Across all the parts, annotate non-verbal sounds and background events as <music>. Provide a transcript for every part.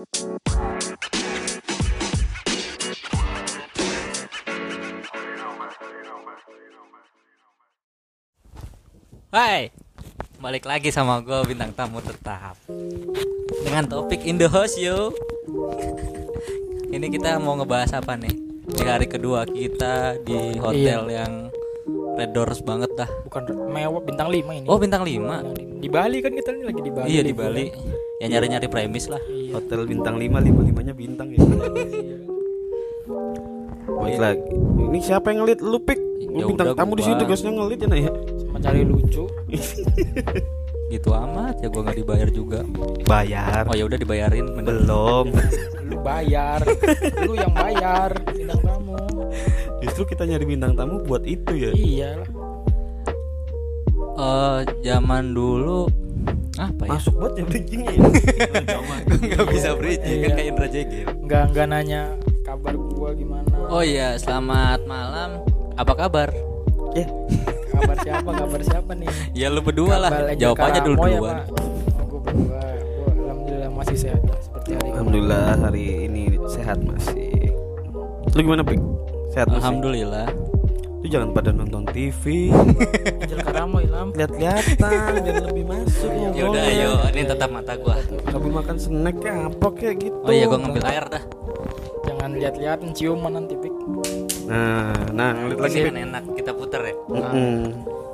Hai, balik lagi sama gue bintang tamu tetap dengan topik in the house yo. Ini kita mau ngebahas apa nih? Di hari kedua kita di hotel yang red doors banget dah. bukan mewah bintang 5 ini Oh bintang 5 Bintang lima. di Bali kan kita lagi di Bali Iya di. Bali. Ya nyari-nyari premis lah. iya Hotel bintang 5, 5 limanya bintang ya. Baiklah, ini siapa yang ngelit lu pik? Ya Lu bintang udah, tamu di gua. sini tugasnya ngelit ya nak ya. sama cari lucu <laughs> Gitu amat ya gue nggak dibayar juga. Bayar. Oh ya udah dibayarin bener. Belum. <laughs> lu bayar lu yang bayar bintang tamu Justru kita nyari bintang tamu buat itu ya. iya lah Eh zaman dulu apa ya? Masuk buat ya bridgingnya ya. <laughs> Gak bisa bridging kan kayak Indra Jegel. nggak nggak nanya kabar gua gimana Oh iya, selamat malam. Apa kabar? Ya, kabar siapa kabar siapa nih Ya lu berdua lah. Jawab aja dulu ya, duluan. Oh, gua berdua gua alhamdulillah masih sehat seperti hari. Alhamdulillah hari ini sehat masih. Lu gimana pik? Sehat masih? Alhamdulillah. Lu jangan pada nonton TV, Karamo lihat-lihatan biar lebih masuk Ya ngobrolnya. udah ayo, ini tetap mata gua. Sambil makan snack kayak apa kayak gitu. Oh iya, gua ngambil air dah. jangan lihat-lihat ciuman nanti pik Nah, nah ngeliat lagi kan enak kita puter ya. Mm-mm.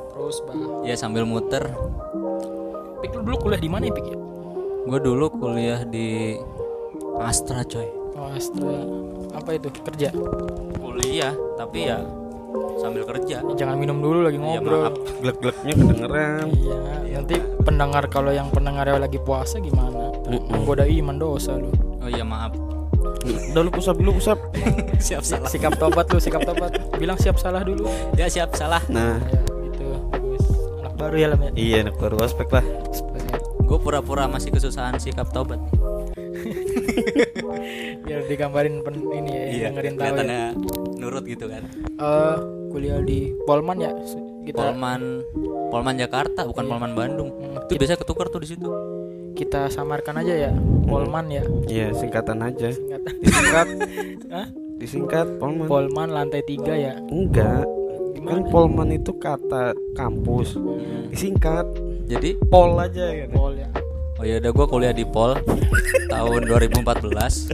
terus bah Ya sambil muter. pik lu dulu kuliah di mana ya pik ya Gua dulu kuliah di Astra coy. oh Astra apa itu kerja Kuliah, tapi ya sambil kerja. Ya, jangan minum dulu lagi Ya ngobrol maaf. Glek-gleknya kedengeran. iya nanti pendengar kalau yang pendengarnya lagi puasa gimana menggoda iman dosa lu Oh iya maaf. Udah lu usap dulu usap. <laughs> siap salah. sikap tobat lu sikap tobat bilang siap salah dulu Ya siap salah. Nah, ya gitu bagus anak baru ya lam ya iya anak baru aspek lah. Gue pura-pura masih kesusahan sikap tobat. <laughs> biar digambarin pen, ini ya Iya, dengerin tahu ya nurut gitu kan. Eh, kuliah di Polman ya kita Polman Polman Jakarta bukan Polman Bandung. Hmm, Itu biasanya ketukar tuh di situ. kita samarkan aja ya Polman ya Iya, singkatan aja. Singkatan. Disingkat, <laughs> Hah? disingkat Polman. Polman lantai tiga ya Enggak. Kan gimana Polman itu kata kampus. Hmm, Disingkat Jadi Pol aja ya. Pol ya Oh ya udah gue kuliah di Pol tahun 2014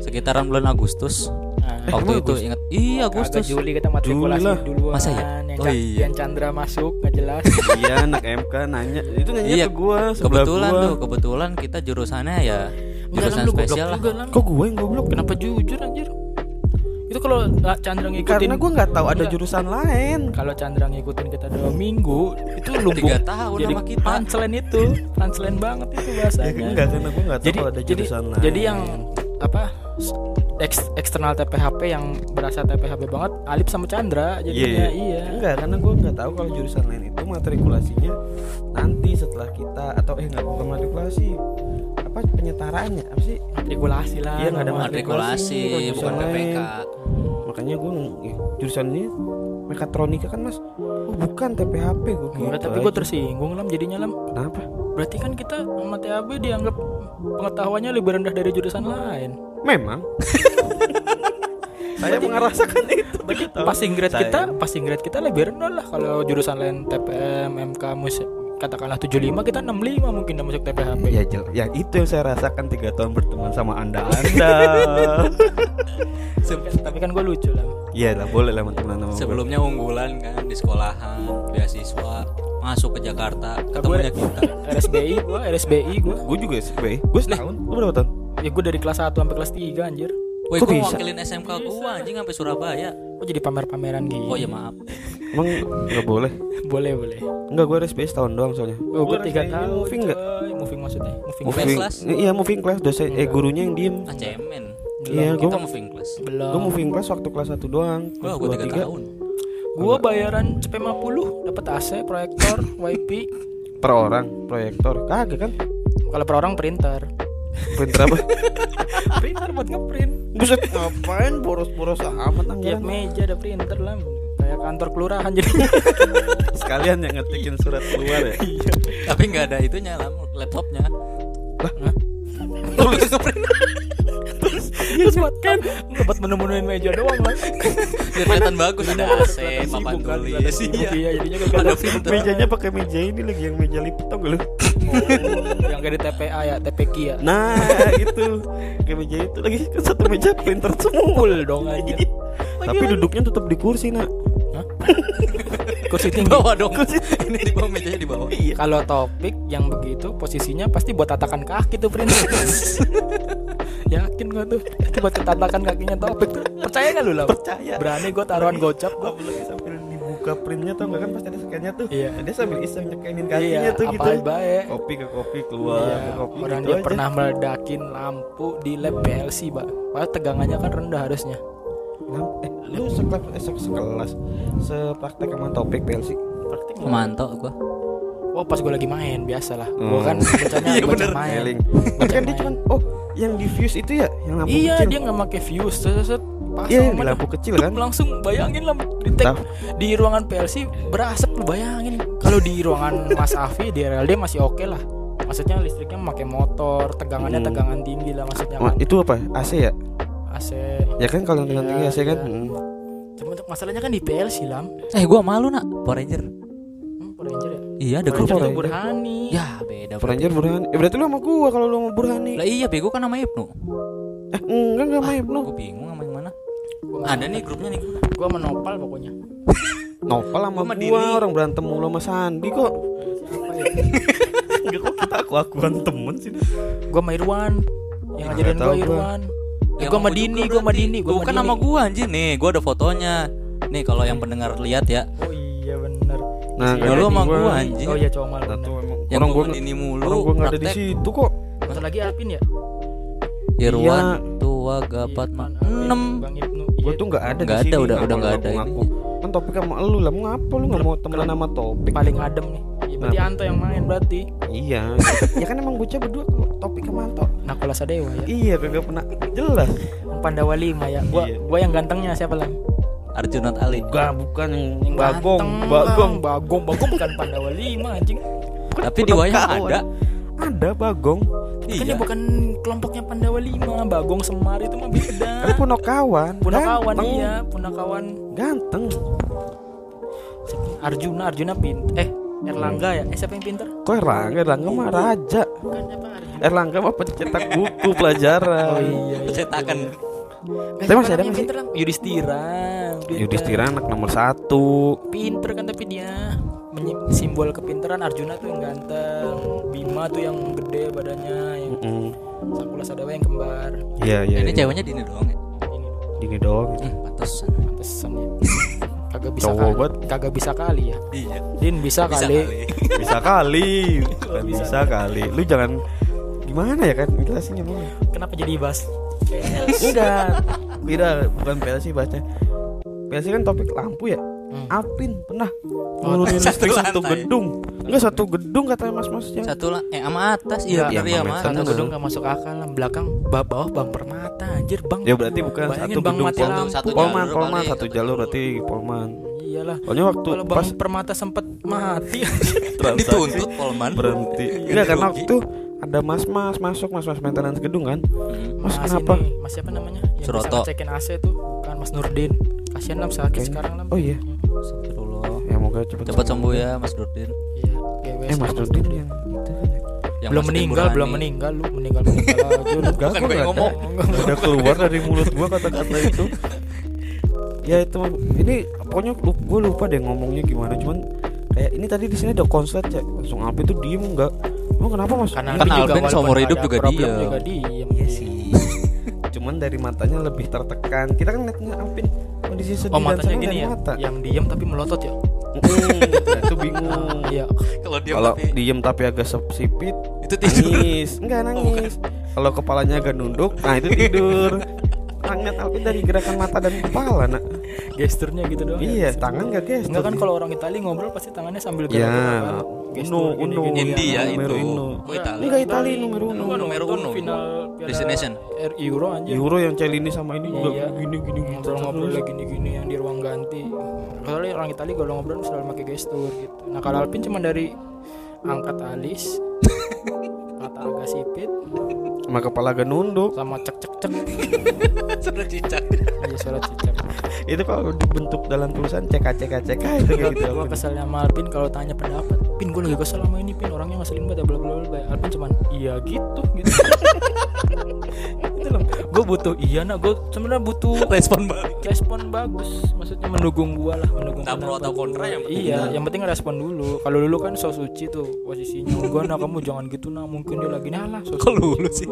sekitaran bulan Agustus. nah, Waktu itu Agustus? ingat iya Agustus Agustus. Juli kita matrikulasi Juli lah. duluan Masa ya? yang, Oh iya. yang Chandra masuk nggak jelas <laughs> iya, anak MK nanya. Itu nanya Iya, ke gua, sebelah Kebetulan gua. tuh, kebetulan kita jurusannya ya Enggak, jurusan spesial lah. juga, Lam. Kok gua yang goblok? kenapa jujur anjir itu kalau Chandra ngikutin Karena gua nggak tahu ada Enggak. jurusan lain. kalau Chandra ngikutin kita dua minggu itu lu Tiga tahun jadi sama kita. punchline itu punchline banget itu bahasanya Ya, enggak karena gua nggak tahu jadi ada jadi jurusan lain. jadi yang apa eks- eksternal TPHP yang berasa TPHP banget Alip sama Chandra jadinya iya Enggak, karena gue nggak tahu kalau jurusan lain itu matrikulasinya nanti setelah kita atau eh nggak bukan matrikulasi apa penyetaraannya apa sih? matrikulasi lah Iya, nggak ada. Matrikulasi Kalau bukan PPK. lain. Makanya gue jurusan ini mekatronika kan mas. Oh bukan TPHP gue gitu. Enggak, tapi gue tersinggung lam jadinya lam Kenapa? berarti kan kita sama TAB dianggap pengetahuannya lebih rendah dari jurusan lain Memang. <laughs> Saya merasakan itu. passing grade Saya- kita passing grade kita lebih rendah lah kalau jurusan lain TPM MK mus katakanlah 75 kita 65 mungkin udah masuk TPHP Ya, jel- ya itu yang saya rasakan tiga tahun berteman sama anda <laughs> anda. tapi kan gue lucu lah Iya lah boleh lah teman sama gua. Sebelumnya unggulan kan di sekolahan, beasiswa, masuk ke Jakarta, ketemunya kita. <laughs> RSBI gue RSBI gue Gue juga sih, gue setahun. Lu berapa tahun? ya gue dari kelas 1 sampai kelas 3 anjir Woi, Kok gue wakilin SMK gua anjing sampai Surabaya. kok jadi pamer-pameran gitu Oh iya maaf. Emang nggak boleh? boleh boleh Enggak, gue RSBI setahun doang soalnya. oh gue Gua 3 RSBI tahun Moving enggak? coy. moving maksudnya moving, Moving class? Iya, moving class. Dosen eh gurunya yang diem. Ah cemen. Iya, Kita gue moving class. belum gue moving class waktu kelas 1 doang. Kelas gua dua, 3 tiga. tahun. gue bayaran CP 50 dapat AC proyektor <laughs> wifi per orang proyektor. Kagak kan? kalau per orang printer Printer apa? <laughs> printer buat ngeprint Buset, ngapain boros-boros amat tiap meja ada printer lah kayak kantor kelurahan jadi <laughs> Sekalian yang ngetikin surat keluar ya. Tapi nggak ada itunya lah laptopnya. Hah? Lu ngeprint. serius buat kan buat menu-menuin meja doang lah Biar kelihatan bagus ada AC, papan Sibuk kan, tulis. Iya. iya jadinya gak Ada. Mejanya pakai meja ini lagi yang meja lipat tau gak lu? Yang kayak di TPA ya TPK ya. Nah itu kayak meja itu lagi kan satu meja printer semua. full dong aja Tapi duduknya tetap di kursi nak. <laughs> kursi Di tinggi. bawah dong. Ini di bawah mejanya di bawah. Iya. kalau topik yang begitu posisinya pasti buat tatakan kaki tuh Prince. <laughs> Yakin gua tuh? Itu buat tatakan kakinya topik tuh. Percaya gak lu lah Percaya. berani gua taruhan gocap gua Dibuka printnya tau gak kan pasti ada scan-nya tuh. Iya. Dia sambil iseng nyekenin kakinya iya tuh apa gitu. baik Kopi ke kopi keluar Iya, ke kopi orang gitu dia aja. pernah meledakin lampu di lab PLC, Pak. Padahal tegangannya kan rendah harusnya. Eh, lu sekelas, eh, se- sekelas sepraktek sama topik PLC. Praktik Mantap gua. Oh, pas gue lagi main, biasa lah. Hmm. Gua kan bacanya <laughs> Iya, baca main. Tapi kan dia cuman oh yang diffuse itu ya yang lampu Iya, kecil. dia nggak pakai fuse, set, set, set, pasang Iya yang di lampu kecil kan. Langsung bayangin lah di Tahu. di ruangan PLC berasap lu bayangin. Kalau di ruangan Mas Afi di RLD masih oke lah. Maksudnya listriknya pakai motor, tegangannya Hmm. tegangan tinggi lah maksudnya Ma- kan. itu apa? AC ya? AC. Ya kan kalau dengan Iya, tinggi AC kan. iya. Hmm. Cuma untuk masalahnya kan di PLC lam. Eh, gua malu nak. Power Ranger. Hmm, Power Ranger ya. Iya, ada Power grup. Ranger Ranger. Burhani. Ya, beda. Power Ranger Burhani. Eh berarti lu sama gua kalau lu sama Burhani. Lah iya, bego kan nama Ibnu. Eh enggak enggak sama Ibnu. Gua bingung sama. Gua Ada nih grupnya nih. Gua menopal pokoknya. <laughs> Nopal sama Gua gua orang berantem mulu sama Sandi kok. Siapa ya? Enggak kok kita aku akuan temen sih. Gua sama Irwan. Yang Ya, ngajarin gua gua. Irwan. Yang gua sama Dini, gua sama. Dini, gua Bukan sama gua anjir nih. Gua ada fotonya. Nih kalau yang pendengar lihat ya. Oh iya bener. Nah, Dulu ada sama gua anjir. Oh iya Nah, bener. tuh emang Yang orang gua gua sama Dini mulu. orang gua enggak ada di situ kok. Masa lagi Alvin ya? Irwan, Iya. Tua, gapat, mak. Alvin, enam. Gua Iya, tuh enggak ada Nggak ada, udah- udah nggak ada ngaku. ininya. Kan topik sama lu lah. Mau ngapa lu enggak mau temenan sama topik? paling adem nih. Iya, berarti? Anto yang main berarti. Iya. ya kan emang bocah berdua topik sama Anto. Nakula Sadewa ya. Iya, kagak pernah jelas. Pandawa 5 ya. Gua Iya. gua yang gantengnya siapa lah? Arjunat Ali. Enggak, bukan yang bagong, bagong. Bagong, bagong bukan Pandawa 5 anjing. Tapi di wayang kawan. ada. Ada bagong. Kan Iya. dia bukan kelompoknya Pandawa 5, Bagong Semar itu mah beda. Kan Punokawan. Punakawan Ganteng. iya, Punakawan Ganteng. Arjuna, Arjuna pin. Eh, Erlangga ya? Eh siapa yang pinter? Kok Erlangga? Erlangga mah raja. Erlangga mah pencetak buku pelajaran. Oh iya. iya. Cetakan. Tapi masih ada yang masih? Yudhistira. Yudhistira anak nomor satu. Pinter kan tapi dia simbol kepinteran Arjuna tuh yang ganteng, Bima tuh yang gede badannya, yang Mm-mm. Sakula Sadawa yang kembar. Iya iya. Ini iya. ceweknya Dini doang ya. Ini Gini doang. Hmm, pantesan. pantesan ya. <laughs> Kagak bisa Cowok kali. Kagak bisa kali ya. Iya. Din bisa, Bisa kali. kali. <laughs> Bisa kali. <laughs> Bisa. bisa kali. Lu jangan gimana ya kan jelasinnya mau. Kenapa jadi bahas? Enggak. Tidak, bukan PLC bahasnya. PLC kan topik lampu ya. Hmm. Alpin pernah Oh, nurunin satu listrik satu lantai. gedung. Enggak satu gedung kata mas-mas yang Satu lah eh sama atas iya Iya, benar ya sama sama atas. Satu atas. gedung gak masuk akal lah. Belakang ba- bawah Bang Permata anjir Bang. Ya berarti bukan Bayangin satu Bang gedung mati Pol- lampu. Satu Polman, jalur Polman satu satu jalur jalur. berarti Polman. Iyalah. Soalnya waktu Kalau Bang pas Permata sempet mati Dituntut Polman. berhenti. Enggak karena waktu ada mas-mas masuk mas-mas maintenance gedung kan. Hmm. Mas, Mas kenapa? ini, Mas siapa namanya? Yang Suroto. ngecekin AC tuh Bukan Mas Nurdin Kasian lah sakit sekarang lah Oh iya. Astagfirullah. Ya moga cepat Cepat sembuh ya Mas Nurdin. Iya Eh Mas. Nurdin yang itu kan ya. Yang Belum meninggal. Belum meninggal lu Meninggal meninggal <laughs> aja lu gue yang nggak ngomong. ada. Udah keluar dari mulut gua kata-kata itu. Ya itu ini pokoknya lu, gua lupa deh ngomongnya gimana cuman kayak ini tadi di sini ada konslet ya langsung apa itu diem enggak emang kenapa mas Karena Kan walaupun seumur hidup juga diem. juga diem Iya sih. Cuman dari matanya lebih tertekan. Kita kan liatnya Alvin kondisi sedih Oh dan matanya gini ya mata Yang diem tapi melotot ya? Mm, itu bingung. <laughs> Iya. Kalau dia kalau tapi diem tapi agak sipit itu tidur. nangis. Enggak nangis. kalau kepalanya agak nunduk nah itu tidur <laughs> tangan Alvin dari gerakan mata dan kepala nak Gesturnya gitu doang ya. iya tangan gak guys Enggak kan kalau orang Itali ngobrol pasti tangannya sambil Ya, gerak-gerak kan. Uno, Uno. India itu. uno. Oh, Itali. Enggak Itali nomor uno. Nomor uno. Final Destination. Euro anjir Euro yang Celini sama ini juga Iya. gini gini gitu. ngobrol-ngobrol lagi gini-gini yang di ruang ganti kalau orang Itali kalau ngobrol selalu pakai gestur gitu nah kalau Alvin cuma dari angkat alis <laughs> mata agak sipit sama kepala agak nunduk sama cek cek cek Sudah cicak. iya suara cicak itu kalau dibentuk dalam tulisan cek cek cek itu kayak gitu. Gue keselnya sama Alpin kalau tanya pendapat. Pin gue lagi kesel sama ini Pin. Orangnya ngeselin banget bla bla bla. Alpin cuman iya gitu gitu. <laughs> Loh. Gue butuh iya nah gue sebenarnya butuh Respon balik. respon bagus. Maksudnya mendukung gua lah mendukung Tak pro atau kontra yang penting. iya yang penting respon dulu. Kalau dulu kan so suci tuh posisinya. Enggak nah kamu jangan gitu nah mungkin dia lagi nah lah so Kok lulu sih?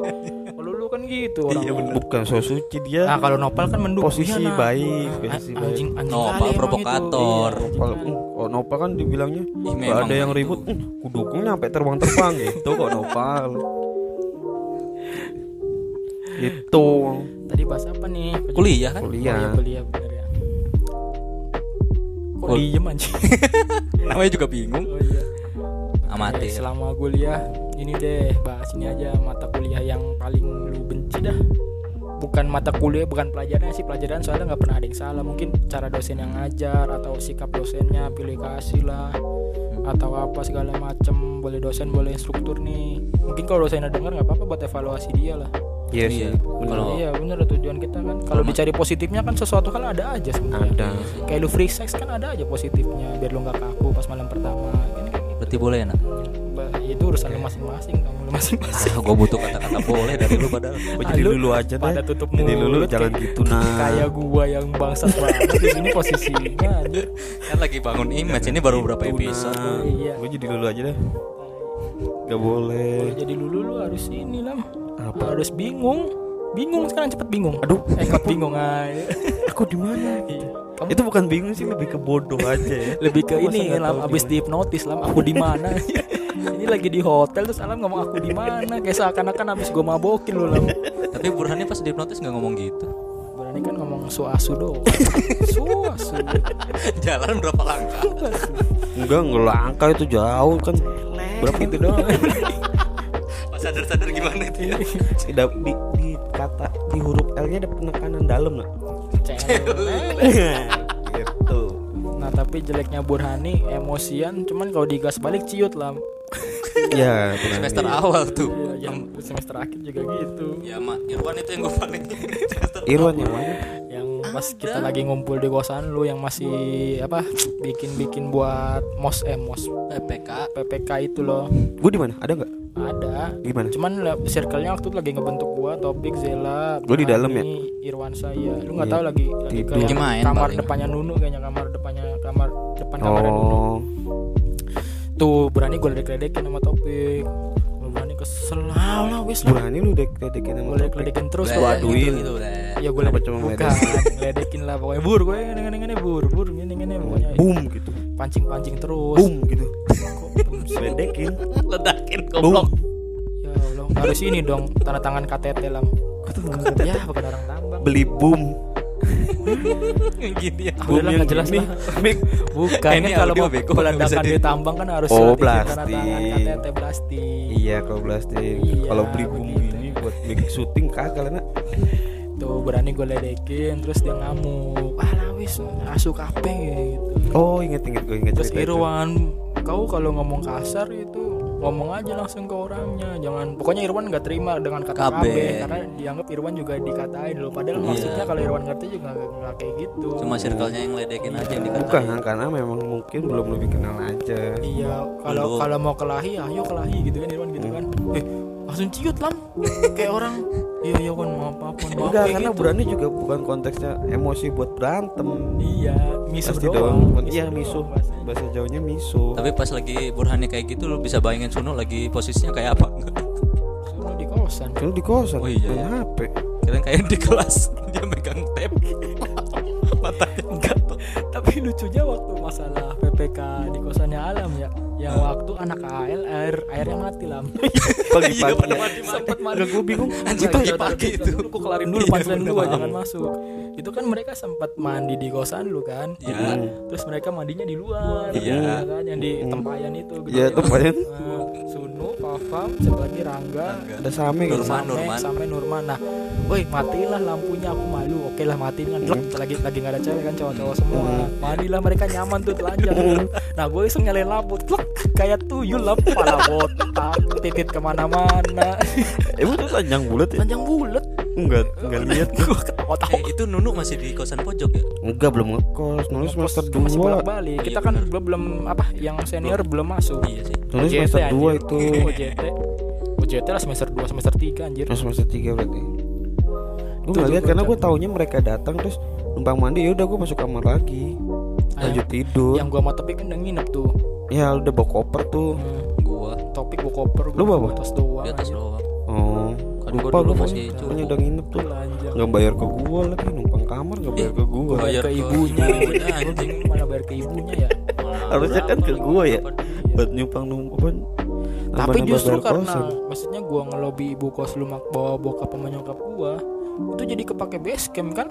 Dulu kan gitu orang Iya, bener. bukan so suci dia nah kalau nopal kan mendukung Posisi nah. baik, posisi baik. anjing anjing Nopal provokator. Iya, kali. oh, Nopal kan dibilangnya Ih, "Nggak memang ada yang begitu. ribut "Hmm, ku dukungnya sampai terbang-terbang <laughs> gitu kok Nopal itu tadi bahas apa nih Kuliah kan? Oh, kuliah iya kuliah bener ya kok Kul- diem anjing <laughs> Namanya juga bingung. oh iya Amati. Selama kuliah ini deh bahas ini aja mata kuliah yang paling lu benci dah. Bukan mata kuliah bukan pelajaran sih pelajaran soalnya nggak pernah ada yang salah. Mungkin cara dosen yang ngajar atau sikap dosennya pilih kasih lah atau apa segala macem. Boleh dosen boleh instruktur nih. Mungkin kalau dosennya dengar nggak apa-apa buat evaluasi dia lah. Iya Iya. sih bener. Kalau- iya bener tujuan kita kan. Kalau dicari positifnya kan sesuatu hal ada aja sebenarnya. Ada. Kayak lu free sex kan ada aja positifnya biar lu nggak kaku pas malam pertama. Kan kayak gitu. Berarti boleh ya, nak? Itu urusan lu masing-masing kamu lu masing-masing Ah, gue butuh kata-kata boleh dari lu padahal. Gua <laughs> jadi Lu lulu aja deh pada tutup jadi lulu jangan kayak- gitu nah kayak gua yang bangsat banget di sini posisinya Kan lagi bangun image ini baru beberapa episode. nah, Iya. gue jadi lulu aja deh Gak boleh Kalau jadi lulu lu harus ini lah Apa? harus bingung bingung sekarang cepet bingung Aduh. eh cepet bingung aja <laughs> Aku di mana? Iya. Kamu Itu bukan bingung sih lebih ke bodoh aja ya. lebih ke Masa ini lam abis dihipnotis lam aku di mana <laughs> ini lagi di hotel terus alam ngomong aku di mana kayak seakan-akan abis gua mabokin lu lam Tapi Burhani pas dihipnotis nggak ngomong gitu. berani kan ngomong suasu doang <laughs> suasu Jalan berapa langkah? Enggak, ngelangkah itu jauh kan. Berapa gitu doang <laughs> Pas sadar-sadar gimana itu ya? Tidak di, di kata di huruf L-nya ada penekanan dalam nak. <laughs> gitu. Nah tapi jeleknya Burhani emosian cuman kalau digas balik ciut lah Ya, benar. Semester awal tuh. Iya, yang semester akhir juga gitu Ya mak Irwan itu yang gue paling <laughs> Irwan yang mana? Yang pas kita lagi ngumpul di kosan lu yang masih apa bikin-bikin buat mos eh mos PPK. PPK itu loh Gue di mana? Ada nggak? ada Gimana? cuman circle-nya waktu itu lagi ngebentuk gua topik Zela Gua di dalam ya? Irwan saya lu nggak Iya. tahu lagi lagi ke kamar depannya Nunu kayaknya kamar depannya kamar depan kamarnya Nunu Oh, tuh berani gue ledek-ledekin sama topik Gua berani kesel lah lah wis lah Burhani lu dek deketin sama gue topik. ledek-ledekin terus gua aduin. gitu, gitu, ya gue ledek cuma bukan ledekin lah pokoknya bur gue ini ini ini bur bur ini ini pokoknya Boom gitu. pancing-pancing terus Boom gitu. Ledekin. Ledakin goblok. ya Allah harus ini dong tanda tangan KTT lam ya bukan orang tambang Beli boom. Gini ya. Udah lah, nggak jelas lah. Mik. bukan Ini kalau mau meledakan bisa di- tambang kan harus Oh, plastik. KTT plastik Iya, kalau plastik. Iya, Kalau beli boom begitu. gini buat big shooting kagak lah nak. tuh berani gue ledekin terus dia ngamuk ah lah wis asu kape gitu Oh, inget inget gue inget terus. Irwan kau kalau ngomong kasar itu ngomong aja langsung ke orangnya jangan pokoknya Irwan nggak terima dengan kata KB. KB karena dianggap Irwan juga dikatain dulu padahal Iya. maksudnya kalau Irwan ngerti juga nggak kayak gitu Cuma circle-nya yang ledekin aja yang dikatain. Bukan, karena memang mungkin belum lebih kenal aja. iya kalau kalau mau kelahi ayo kelahi gitu kan Irwan gitu kan eh langsung ciut lam kayak orang iya iya kan maaf maaf maaf Enggak, karena gitu. berani juga bukan konteksnya emosi buat berantem. iya misuh Pasti doang dong. Iya, misuh. bahasanya. Bahasa Jawanya misuh. Tapi pas lagi Burhani kayak gitu lu bisa bayangin Suno lagi posisinya kayak apa? Suruh di kosan Kan di kosan Oh iya, main iya. HP. Kira kayak di kelas <laughs> dia megang tab. <laughs> Matanya enggak. Tapi lucunya waktu masalah PPK di kosannya Alam ya yang waktu anak AL air airnya mati lam <laughs> Pagi-pagi. Iya, pada ya. mati-mati. sempat mati gue bingung. Itu pagi-pagi itu. Aku kelarin dulu Iya, gua maaf. jangan masuk. Itu kan mereka sempat mandi di kosan lu kan. Iya. Terus mereka mandinya di luar. Iya. ya kan yang di tempayan itu gitu. Iya, tempayan. Nah, Sunu, Pafam, satu lagi Rangga. Ada Same gitu. Nurman, sampai, Nurman. sampai Nurman. Nah, woi matilah lampunya aku malu. Oke lah matiin kan. Lagi lagi nggak ada cewek kan cowok-cowok semua. Mandilah mereka nyaman tuh telanjang nah gue iseng nyalain lampu klek kayak tuyul lah pala botak titit ke mana-mana <laughs> Emang tuh panjang bulat ya? telanjang bulat Enggak, enggak lihat. gue ketawa-tawa Eh, itu Nunu masih di kosan pojok ya? Enggak belum ngekos, nulis semester Kan masih 2. bolak-balik kita kan belum belum apa yang senior belum masuk Iya sih. OJT, semester 2 anjir. itu. OJT OJT lah semester 2 semester 3 anjir semester 3 berarti. Gue nggak lihat karena gue taunya mereka datang terus numpang mandi ya udah gue masuk kamar lagi. Lanjut tidur. yang gua sama topik kan udah nginep tuh Ya udah bawa koper tuh. hmm, Gua topik gua koper Lu gua bawa apa? atas doang di atas doang. Oh. Kan gua Lupa dulu gue masih cukup. udah nginep tuh. Nggak bayar ke gue lagi numpang kamar nggak bayar ke gue. Bayar bayar ke ke ibunya anjing. mana bayar ke ibunya ya Harusnya kan ke gue ya. Buat nyumpang numpang. tapi justru karena maksudnya gua ngelobi ibu kos lu mak bawa bokap sama nyokap gua itu jadi kepake base camp kan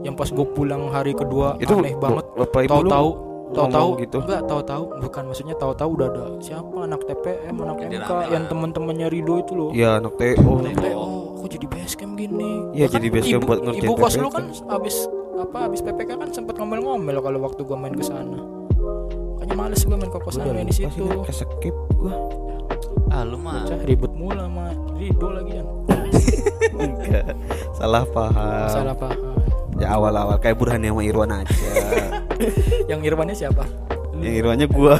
yang pas gua pulang hari kedua itu aneh banget Bapak ibu lu tahu-tahu tahu-tahu gitu. enggak tahu-tahu bukan maksudnya tahu-tahu udah ada siapa anak TPM anak Jadi MK yang lah. temen-temennya Rido itu loh Iya anak TO. TPO kok jadi base camp gini Iya, Ya kan jadi base camp buat ngerjain ibu kos lu kan abis apa abis PPK kan sempat ngomel-ngomel kalau waktu gua main ke sana makanya males gua main ke kosan main di situ. Keskip gue. Ah, lu mah. Ribut mula sama Rido lagi kan Enggak. Salah paham. salah paham Ya awal-awal kayak Burhan sama Irwan aja. <laughs> yang Irwannya siapa Yang Irwannya <laughs> gua.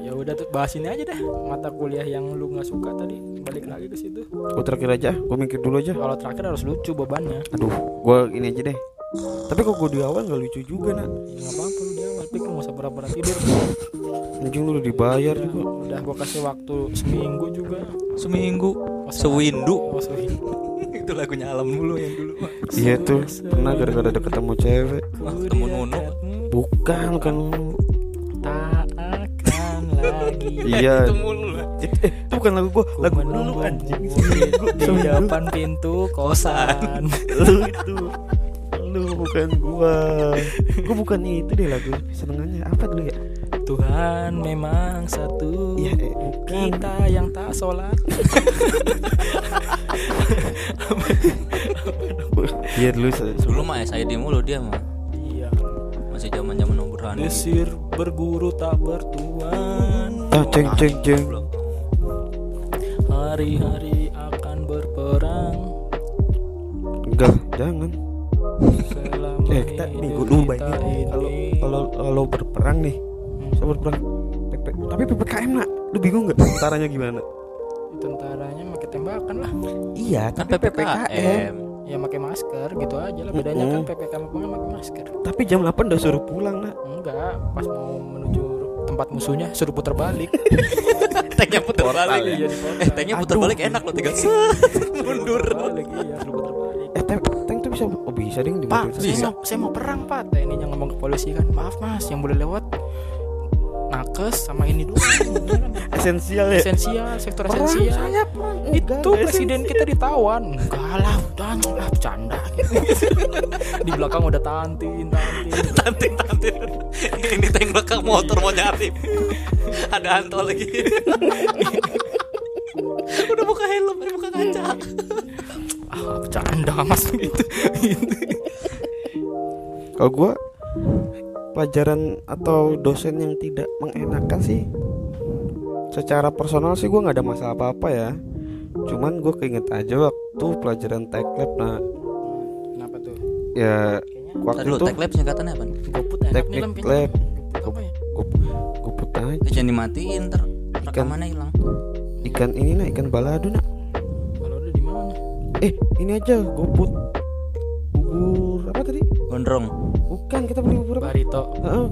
ya udah tuh bahas ini aja deh mata kuliah yang lu nggak suka tadi balik lagi ke situ Gua terakhir aja, gua mikir dulu aja. kalau terakhir harus lucu bebannya Aduh, gua ini aja deh. Tapi kok gua di awal nggak lucu juga nak. ya nggak apa-apa lu di awal tapi lu nggak usah pura-pura tidur Anjing lu udah dibayar juga. udah gua kasih waktu seminggu juga Seminggu. Sewindu. Oh, seminggu. <laughs> itu lagunya alam dulu yang dulu. Iya tuh, pernah gara-gara deket sama cewek. Ketemu Nunu. Bukan kan. tak akan lagi <laughs> Iya. Itu. Eh, itu bukan lagu gua, lagu lu menunggu anjing. di depan pintu kosan <laughs> lu itu. Lu bukan gua. Gua bukan itu deh lagu senengannya. Apa dulu ya? Tuhan memang satu Iya, eh, bukan. kita yang tak sholat Iya dulu se- Dulu mah SID mulu dia mah. iya Masih zaman-zaman Om Burhan. desir berguru tak bertuan Ah, ceng ceng ceng. Belum. hari-hari akan berperang Enggak, jangan. Eh, kita nih gua dulu ini. kalau kalau kalau berperang nih, saya berperang. PP, tapi PPKM nak, lu bingung nggak tentaranya gimana? tentaranya pakai tembakan lah Iya, Kan tapi PPKM. ya pakai masker gitu aja lah bedanya kan PPK sama pengen pakai masker Tapi jam 8 udah suruh pulang nak. enggak pas mau menuju tempat musuhnya suruh putar balik <laughs> Tanknya putar balik. Iya, di portal. Eh, tanknya putar Aduh. balik enak loh tinggal <laughs> mundur. balik iya suruh putar balik Eh, tank, tank tuh bisa, bisa ding Pak, saya mau, saya mau perang pak TNI yang ngomong ke polisi kan Maaf mas, yang boleh lewat Nakes sama ini dulu <laughs> Esensial ya. Esensial, sektor Perang, esensial saya perang. Enggak, Itu enggak presiden kita ditawan Enggak lah, udah lah, bercanda <laughs> Di belakang udah tantin, tantin <laughs> Tantin, tantin. Ini tank belakang motor mau nyari. Ada antol lagi. Udah buka helm, udah buka kaca. Ah, bercanda mas <laughs> gitu Kalau gua pelajaran atau dosen yang tidak mengenakan sih secara personal sih gua nggak ada masalah apa-apa ya cuman gue keinget aja waktu pelajaran tech lab nah Kenapa tuh? ya Kayaknya waktu Tadi lu itu tag lab singkatannya apa? goput nih teknik kayaknya. lab Goput apa ya? gue aja jangan dimatiin ntar rekamannya hilang. ikan ini nah ikan balado nak eh ini aja gue put bubur apa tadi? Gondrong. bukan kita beli bubur apa? Barito. Heeh.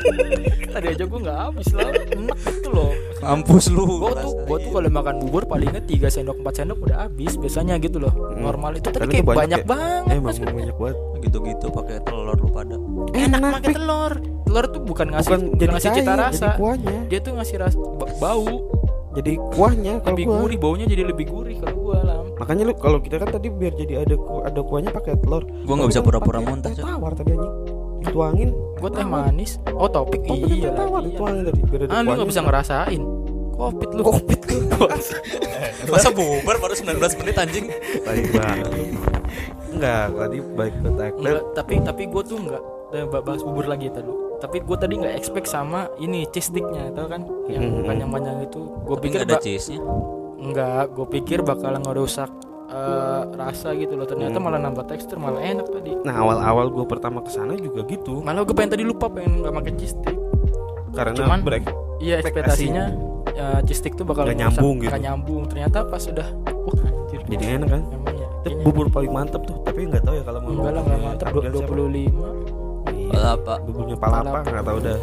<laughs> Tadi aja gue gak habis lah. Enak gitu loh. Mampus lu. Gue tuh, gua tuh kalau makan bubur palingnya 3 sendok 4 sendok udah habis biasanya gitu loh. Normal itu tadi Karena kayak banyak, banyak ya. banget emang Mas. banyak banget. Gitu-gitu pakai telur lu pada. Enak pakai telur. Telur tuh bukan ngasih bukan bukan jadi ngasih cair, cita rasa Dia tuh ngasih rasa. Ba- bau jadi kuahnya kalau Lebih gua gurih Baunya jadi lebih gurih kalau gua lam. Makanya lu kalau kita kan tadi biar jadi ada ku, ada kuahnya pakai telur. Gua nggak bisa pura-pura muntah, teh tawar tadi anjing. Dituangin. Gue teh manis. Oh topik. Oh, iya tawar lagi dituangin tadi biar ada Ah lu kuahnya. gak bisa ngerasain. Kopit lu. Kopit lu. <laughs> Masa bubar baru 19 menit anjing. Tai banget. Enggak, tadi baik ke tapi tapi gue tuh enggak eh, ba- bahas bubur lagi tadi tapi gue tadi nggak expect sama ini cheese sticknya tau kan yang Mhm. panjang-panjang itu gue pikir nggak ada cheese-nya. enggak gue pikir bakal ngerusak eh, rasa gitu loh ternyata Hmm. malah nambah tekstur malah enak tadi Nah awal-awal gue pertama ke sana juga gitu malah gue pengen tadi lupa pengen nggak pakai cheese stick Karena Cuman- break iya Ekspektasi. ekspektasinya ya, cheese stick tuh bakal Nggak ngerusak, nyambung gitu. nggak nyambung ternyata pas sudah wah anjir Jadi enak kan ya Itu kayaknya- bubur paling mantep tuh Tapi nggak tahu ya kalau mau enggak lah nggak Abdel dua puluh lima. Palapa. Buburnya palapa Palapa. nggak tahu dah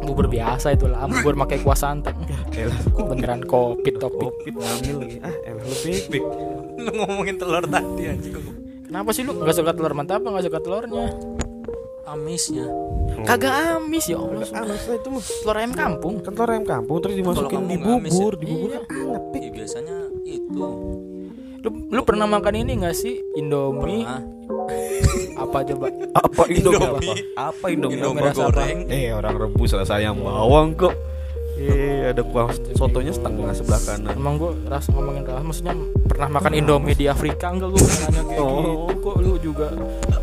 bubur biasa itu lah bubur pakai kuah santan <laughs> Elah beneran kopi topik Kopit ngambil lagi Ah elah lu pipik <laughs> Lu ngomongin telur tadi anjing. kenapa sih lu nggak suka telur mantap apa nggak suka telurnya Amisnya. kagak amis ya allah Ah masa itu mah telur ayam kampung Kan telur ayam kampung Terus dimasukin di amis ya? bubur Di bubur Iya. kan anget Ya, biasanya itu. lu, lu pernah makan ini nggak sih indomie Pernah. Apa coba Apa Indomie? Apa? Apa Indomie? Indomie apa? goreng. Eh orang rebus rasa ayam bawang kok. Eh ada kuah sotonya setengah sebelah kanan. Emang gua rasa ngomongin rasa maksudnya pernah makan indomie di Afrika enggak gua pernah nanya kayak Oh. gitu? Kok lu juga?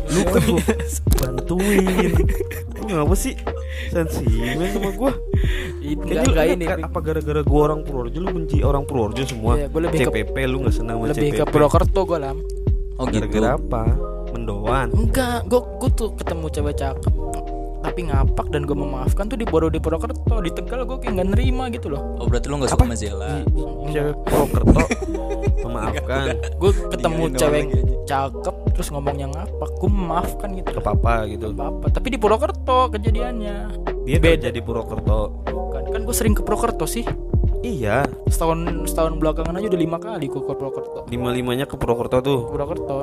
Lu kan bantuin. Lu ngapa sih? Sensimen sama gua. Itu enggak enggak lu ini kan apa gara-gara gua orang Purworejo Lu benci orang Purworejo semua? Iya, gua lebih ke- CPP lu gak senang sama lebih CPP ke Purwokerto gua lam. Oh gitu. Gara-gara apa Mendoan enggak gua gua tuh ketemu cewek cakep tapi ngapak dan gue memaafkan tuh di baru di Purwokerto di Tegal gue kayak nggak nerima gitu loh. Oh berarti lu nggak suka sama Zela. <laughs> Cewek Purwokerto. Memaafkan. Gue ketemu cewek cakep terus ngomongnya ngapak gue memaafkan gitu Ke papa gitu. Apa apa tapi di Purwokerto kejadiannya. Dia Beda. di Purwokerto. Bukan kan gue sering ke Purwokerto sih. Iya. Setahun setahun belakangan aja udah lima kali gue ke Purwokerto. Lima-limanya ke Purwokerto tuh. Purwokerto.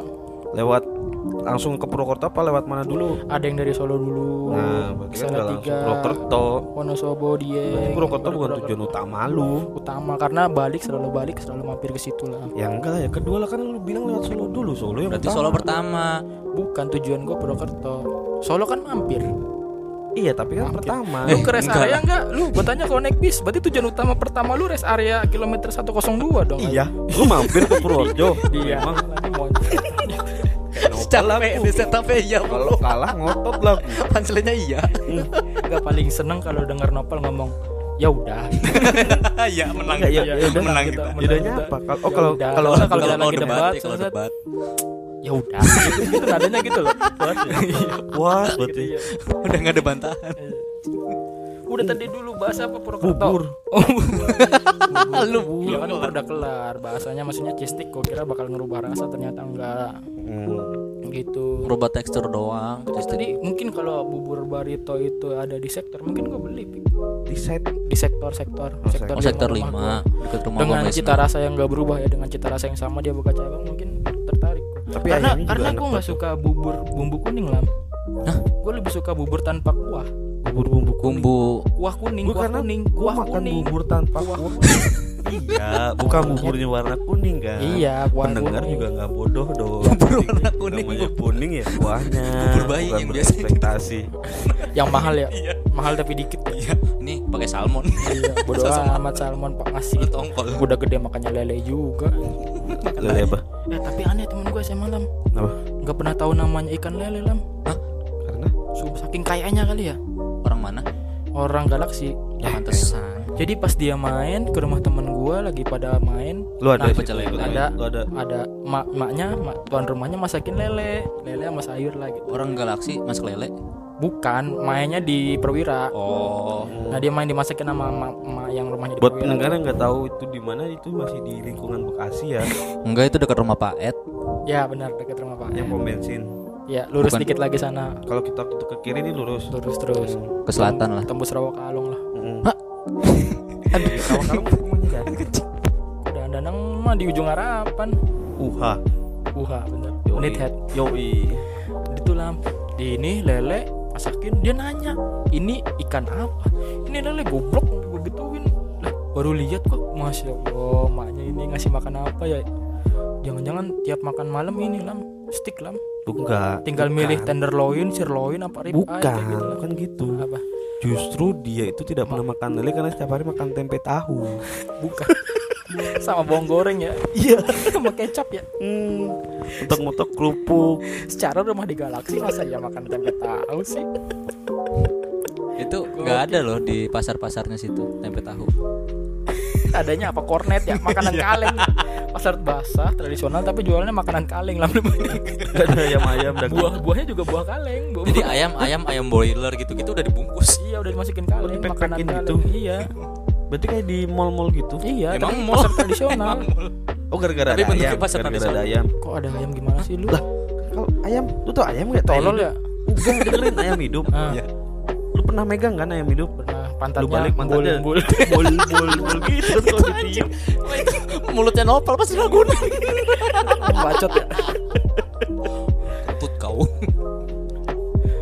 Lewat Langsung ke Purwokerto apa lewat mana dulu? Ada yang dari Solo dulu Nah berarti kan langsung Purwokerto. Wonosobo dia Berarti Purwokerto bukan tujuan utama lu. Utama karena balik selalu balik selalu mampir ke situ lah. Ya enggak ya kedua lah kan lu bilang lewat Solo dulu Solo yang Berarti utama. Solo pertama. bukan tujuan gue Purwokerto. Solo kan mampir. Iya tapi kan Mampir. pertama. Lu ke rest enggak area enggak? Lu gue tanya kalau naik bis Berarti tujuan utama pertama lu rest area kilometer 102 dong Iya Lu mampir ke <laughs> Purworejo Iya. Emang Capek, di setupnya iya. Kalau kalah ngotot lah Panselnya iya. Gak paling seneng kalau denger Nopal ngomong Ya udah Iya menang. Ya, kita. ya udah. menang kita. kita. Menang Bedanya kita. apa? Kalau- oh, Ya kalau- kalau- Kalau lagi debat, debat, kalau debat. ya udah gitu, gitu nadanya gitu loh Puas berarti Iya. Udah nggak ada bantahan. Udah tadi dulu bahas apa Purwokerto? Bubur. Oh <laughs> Lu ya kan udah kelar. Bahasanya maksudnya cistik gue kira bakal ngerubah rasa ternyata enggak. Hmm. gitu. Merubah tekstur doang. Terus tadi mungkin kalau bubur barito itu ada di sektor mungkin gue beli. Di set? Di sektor-sektor. Oh, sektor Oh sektor lima rumah 5 dekat gua. rumah dengan cita rasa yang gak berubah ya dengan cita rasa yang sama dia buka cabang mungkin tertarik. Tapi karena karena gue nggak suka bubur bumbu kuning lah Hah? gue lebih suka bubur tanpa kuah Bubur bumbu kuning. Bumbu. Kuah kuning Gua kuah karena kuning Gua kuah makan kuning. bubur tanpa kuah Iya Bukan buburnya warna kuning kan? Iya kuah Pendengar kuning. juga nggak bodoh dong. <laughs> Bubur warna kuning. Namanya kuning ya kuahnya Bubur bayi bukan yang biasa berekspektasi yang mahal ya? Iya. mahal tapi dikit. Ya Iya, ini pakai salmon. iya bodo <laughs> Sama- amat salmon pak. Ngasih. Lu tongkol. udah gede makannya lele juga. <laughs> Lele apa? eh tapi aneh temen gue SMA lam. Apa? nggak pernah tahu namanya ikan lele lam. Hah? Karena? Saking kayaknya kali ya mana? orang galaksi Ya pantesan. jadi pas dia main ke rumah temen gue lagi pada main Lu ada Nah, pecel lu lele. Ada. Lu ada ada mak maknya mak, tuan rumahnya masakin lele lele sama sayur lah gitu Orang galaksi masuk lele. bukan mainnya di perwira Oh. nah dia main dimasakin sama emak emak yang rumahnya di Buat perwira pendengar yang nggak tahu itu di mana itu masih di lingkungan Bekasi ya Enggak itu dekat rumah Pak Ed. ya benar dekat rumah pak Yang pom bensin ya lurus Bukan. dikit lagi sana. Kalau kita ke ke kiri ini lurus. Lurus terus. Ke selatan lah. tembus rawa kalong lah. Mm. Hah? Aduh, rumahnya kan udah danang mah di ujung harapan. Uha. Uha bener. Yoi. unit head. Yoi. Itu lam di ini lele masakin dia nanya ini ikan apa? Ini lele goblok. Gue gituin lah baru lihat kok. Masya allah maknya ini ngasih makan apa ya? Jangan-jangan tiap makan malam ini lam stick lam? Enggak tinggal bukan. milih tenderloin sirloin apa rib? Bukan, kayak gitu. Bukan gitu. Apa? Justru dia itu tidak pernah makan lele karena setiap hari makan tempe tahu. <laughs> Bukan. Sama bawang goreng ya? <laughs> Iya. <laughs> Sama kecap ya? Hmm, mentok-mentok kerupuk. Secara rumah di galaksi masa ya makan tempe tahu sih? Itu nggak ada loh di pasar-pasarnya situ tempe tahu. Adanya apa kornet ya? Makanan kaleng pasar basah tradisional tapi jualnya makanan kaleng lama Gak <laughs> ada ayam-ayam dan buah buahnya juga buah kaleng buah jadi ayam ayam ayam boiler gitu gitu udah dibungkus. Iya udah dimasukin kaleng dipack-packin makanan gitu. kaleng iya. Berarti kayak di mall-mall gitu? Iya Emang mall? pasar tradisional oh gara-gara Tapi ada bentuknya ayam pasar gara-gara ada tradisional. ayam. Kok ada ayam gimana sih lu? Lah kalau ayam lu tau ayam nggak? Tai tolol ya? enggak dengerin ayam hidup. Ah, Iya. lu pernah megang kan ayam hidup? Pernah pantatnya. Lu balik pantatnya embul-embul. <laughs> bol bol bol gitu kalau ditiup. Mulutnya nopal pasti laguna <laughs> bacot ya. Tut kau.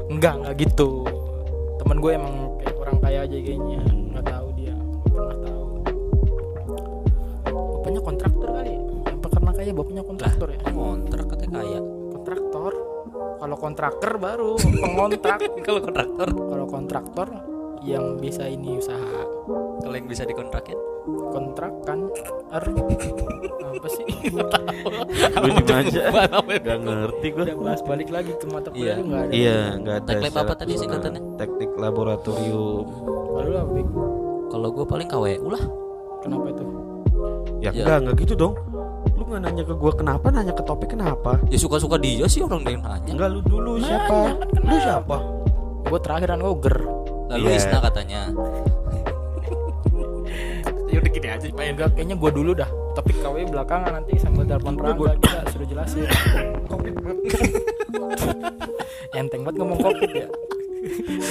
Enggak enggak gitu. Temen gue emang kayak orang kaya aja kayaknya. Nggak tahu dia pernah tahu. Bapaknya kontraktor kali. Apa karena kaya bapaknya kontraktor ya. kontrak katanya kaya. Kontraktor. Kalau kontraktor baru <laughs> pengontrak kalau kontraktor? Kalau kontraktor yang bisa ini usaha. Kalau yang bisa dikontrakin? Kontrakan? Er apa sih? <laughs> Gue di aja. gak ngerti gue udah bahas balik lagi ke mata kuliah Iya. nggak ada. Iya nggak ada Teknik apa tadi khusus. singkatannya? teknik laboratorium. Lalu lah Bik. kalau gue paling KWU lah. Kenapa itu? Ya Ya. enggak enggak gitu dong. Lu nggak nanya ke gua kenapa nanya ke topik kenapa? Ya suka-suka dia sih orang yang nanya. Enggak lu dulu Nanya, siapa kan lu siapa? Gue terakhiran gue ger lalu Iya. Isna katanya. Ya udah gini aja. Eh, enggak kayaknya gue dulu dah. Topik KW belakangan nanti sambil telepon Rangga kita sudah jelasin. <laughs> Enteng banget ngomong covid ya.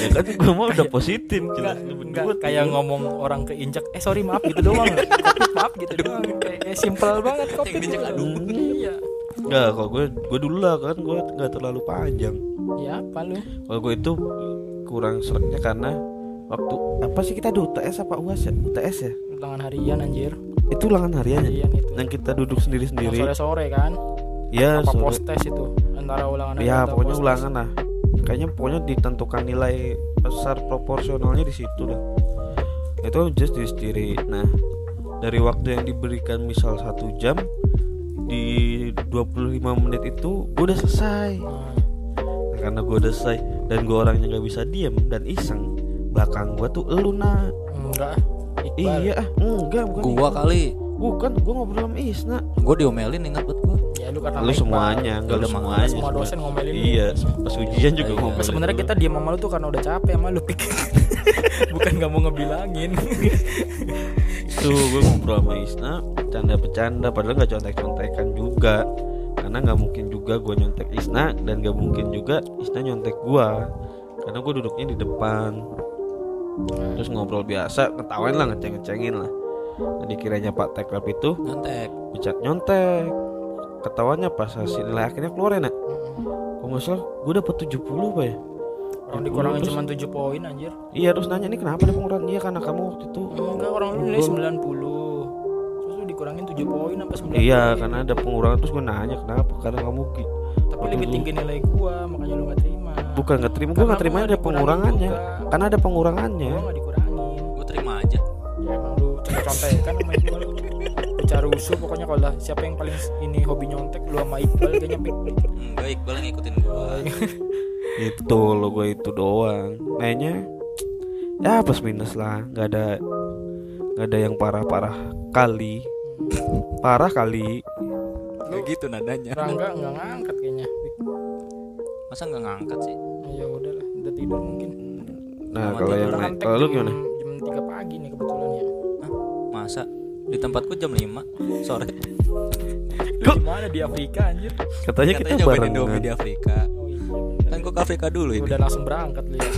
Ya kan gua mau udah positif enggak, jelas enggak berdua kayak ngomong orang keinjak eh sorry maaf gitu doang. <laughs> Covid maaf gitu doang. Kayak, kayak simple banget covid Yang aduh. iya. Enggak kalau gue gue dulu lah kan gue nggak terlalu panjang. Ya apa lu? Kalau gue itu kurang seretnya karena waktu apa sih kita ada UTS apa UAS ya? UTS ya? Ulangan harian anjir. Itu ulangan hariannya harian itu. Yang kita duduk sendiri sendiri sore sore kan? Ya apa sore. post test itu? Antara ulangan harian ya pokoknya ulangan lah. Kayaknya pokoknya ditentukan nilai besar proporsionalnya di situ dah itu just di sendiri. Nah dari waktu yang diberikan misal satu jam di 25 menit itu gue udah selesai. Hmm. Karena gue udah selesai dan gue orangnya nggak bisa diem dan iseng. Belakang gue tuh elu nah enggak Iqbal. iya ah. Enggak bukan gua itu. kali. Bukan gue ngobrol sama Isna gua diomelin ingat buat gua. Ya lu karena lu Iqbal. semuanya enggak lu semuanya semua dosen ngomelin iya pas ujian juga Iya. ngomelin sebenarnya kita diam sama lu tuh karena udah capek sama lu pik. <laughs> Bukan nggak mau ngebilangin. Tuh gue ngobrol sama Isna bercanda-bercanda padahal nggak contek-contekan juga karena nggak mungkin juga gue nyontek Isna dan nggak mungkin juga Isna nyontek gue karena gue duduknya di depan. Terus ngobrol biasa ketawain lah ngeceng-ngecengin lah. Nah, dikiranya Pak Teklap itu nyontek. bicara nyontek. Ketawanya pas hasil nilai akhirnya keluar ya nak. Kalau nggak salah gue dapet 70 pak ya? Orang dikurangin cuma 7 poin anjir. Iya terus nanya ini kenapa ada pengurangan iya karena kamu waktu itu enggak orang nilai 90 terus lu dikurangin 7 poin apa 9 iya poin. karena ada pengurangan terus gue nanya kenapa? Karena kamu ki- tapi lebih tinggi nilai gua makanya lu gak terima. Bukan nggak terima gue Karena nggak terima ada pengurangannya. juga. karena ada pengurangannya. Gua gak dikurangin. Gua terima aja. Ya emang lu contek-contekan sama Iqbal bicara rusuh pokoknya kalau lah. Siapa yang paling ini hobi nyontek lu sama Iqbal kayaknya pik. Enggak Iqbal yang ngikutin gua. <laughs> Itu lo gue itu doang. Kayaknya ya plus minus lah. Nggak ada nggak ada yang parah-parah kali parah kali. Kayak gitu nadanya. Rangga nggak ngangkat kayaknya. Masa nggak ngangkat sih? Ya udah lah udah tidur mungkin. Nah Sama kalau yang ngantek kalau lu jam- gimana? jam 3 pagi nih kebetulan ya. Masa? Di tempatku jam 5 sore. Lu di mana di Afrika anjir? Katanya kita katanya barengan. Indomie di Afrika. Oh iya kan gua ke Afrika dulu ini udah langsung berangkat lu ya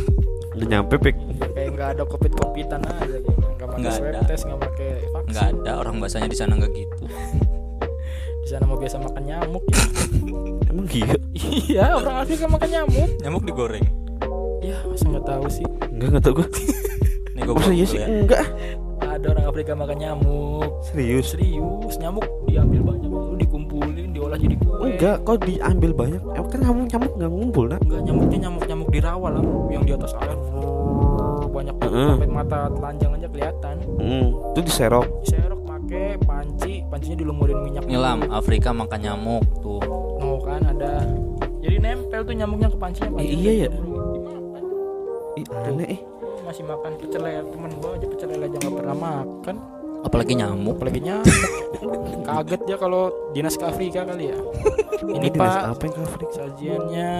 udah nyampe pik? Kayak nggak ada covid covidan aja gitu. Nggak pakai Nggak swab ada. test nggak pakai vaksin. Nggak ada. Orang bahasanya di sana nggak gitu. <laughs> Di sana mau biasa makan nyamuk ya. <laughs> Emang iya? Iya orang Afrika makan nyamuk. Nyamuk digoreng. Ya masa nggak tahu sih. Enggak nggak tau gue nih gua masa iya sih? ya. Enggak ada orang Afrika makan nyamuk. Serius? Serius nyamuk diambil banyak. Lu dikumpulin diolah jadi kue. Enggak kau diambil banyak? Emang kan kamu nyamuk nggak ngumpul nak? Enggak nyamuknya nyamuk nyamuk di rawa lah yang di atas air. Banyak Heeh. sampai mata telanjang aja kelihatan. Hmm, itu diserok. Diserok pakai panci. Pancinya dilumurin minyak nyelam Afrika makan nyamuk tuh. No kan ada. Jadi nempel tuh nyamuknya ke pancinya pancinya iya ya? Ih, aneh eh. Masih makan pecel lele temen gua aja pecel lele aja nggak pernah makan apalagi nyamuk. Apalagi nyamuk. Kaget ya kalau dinas ke Afrika kali ya. Ini dinas pak apa yang ke Afrika? sajiannya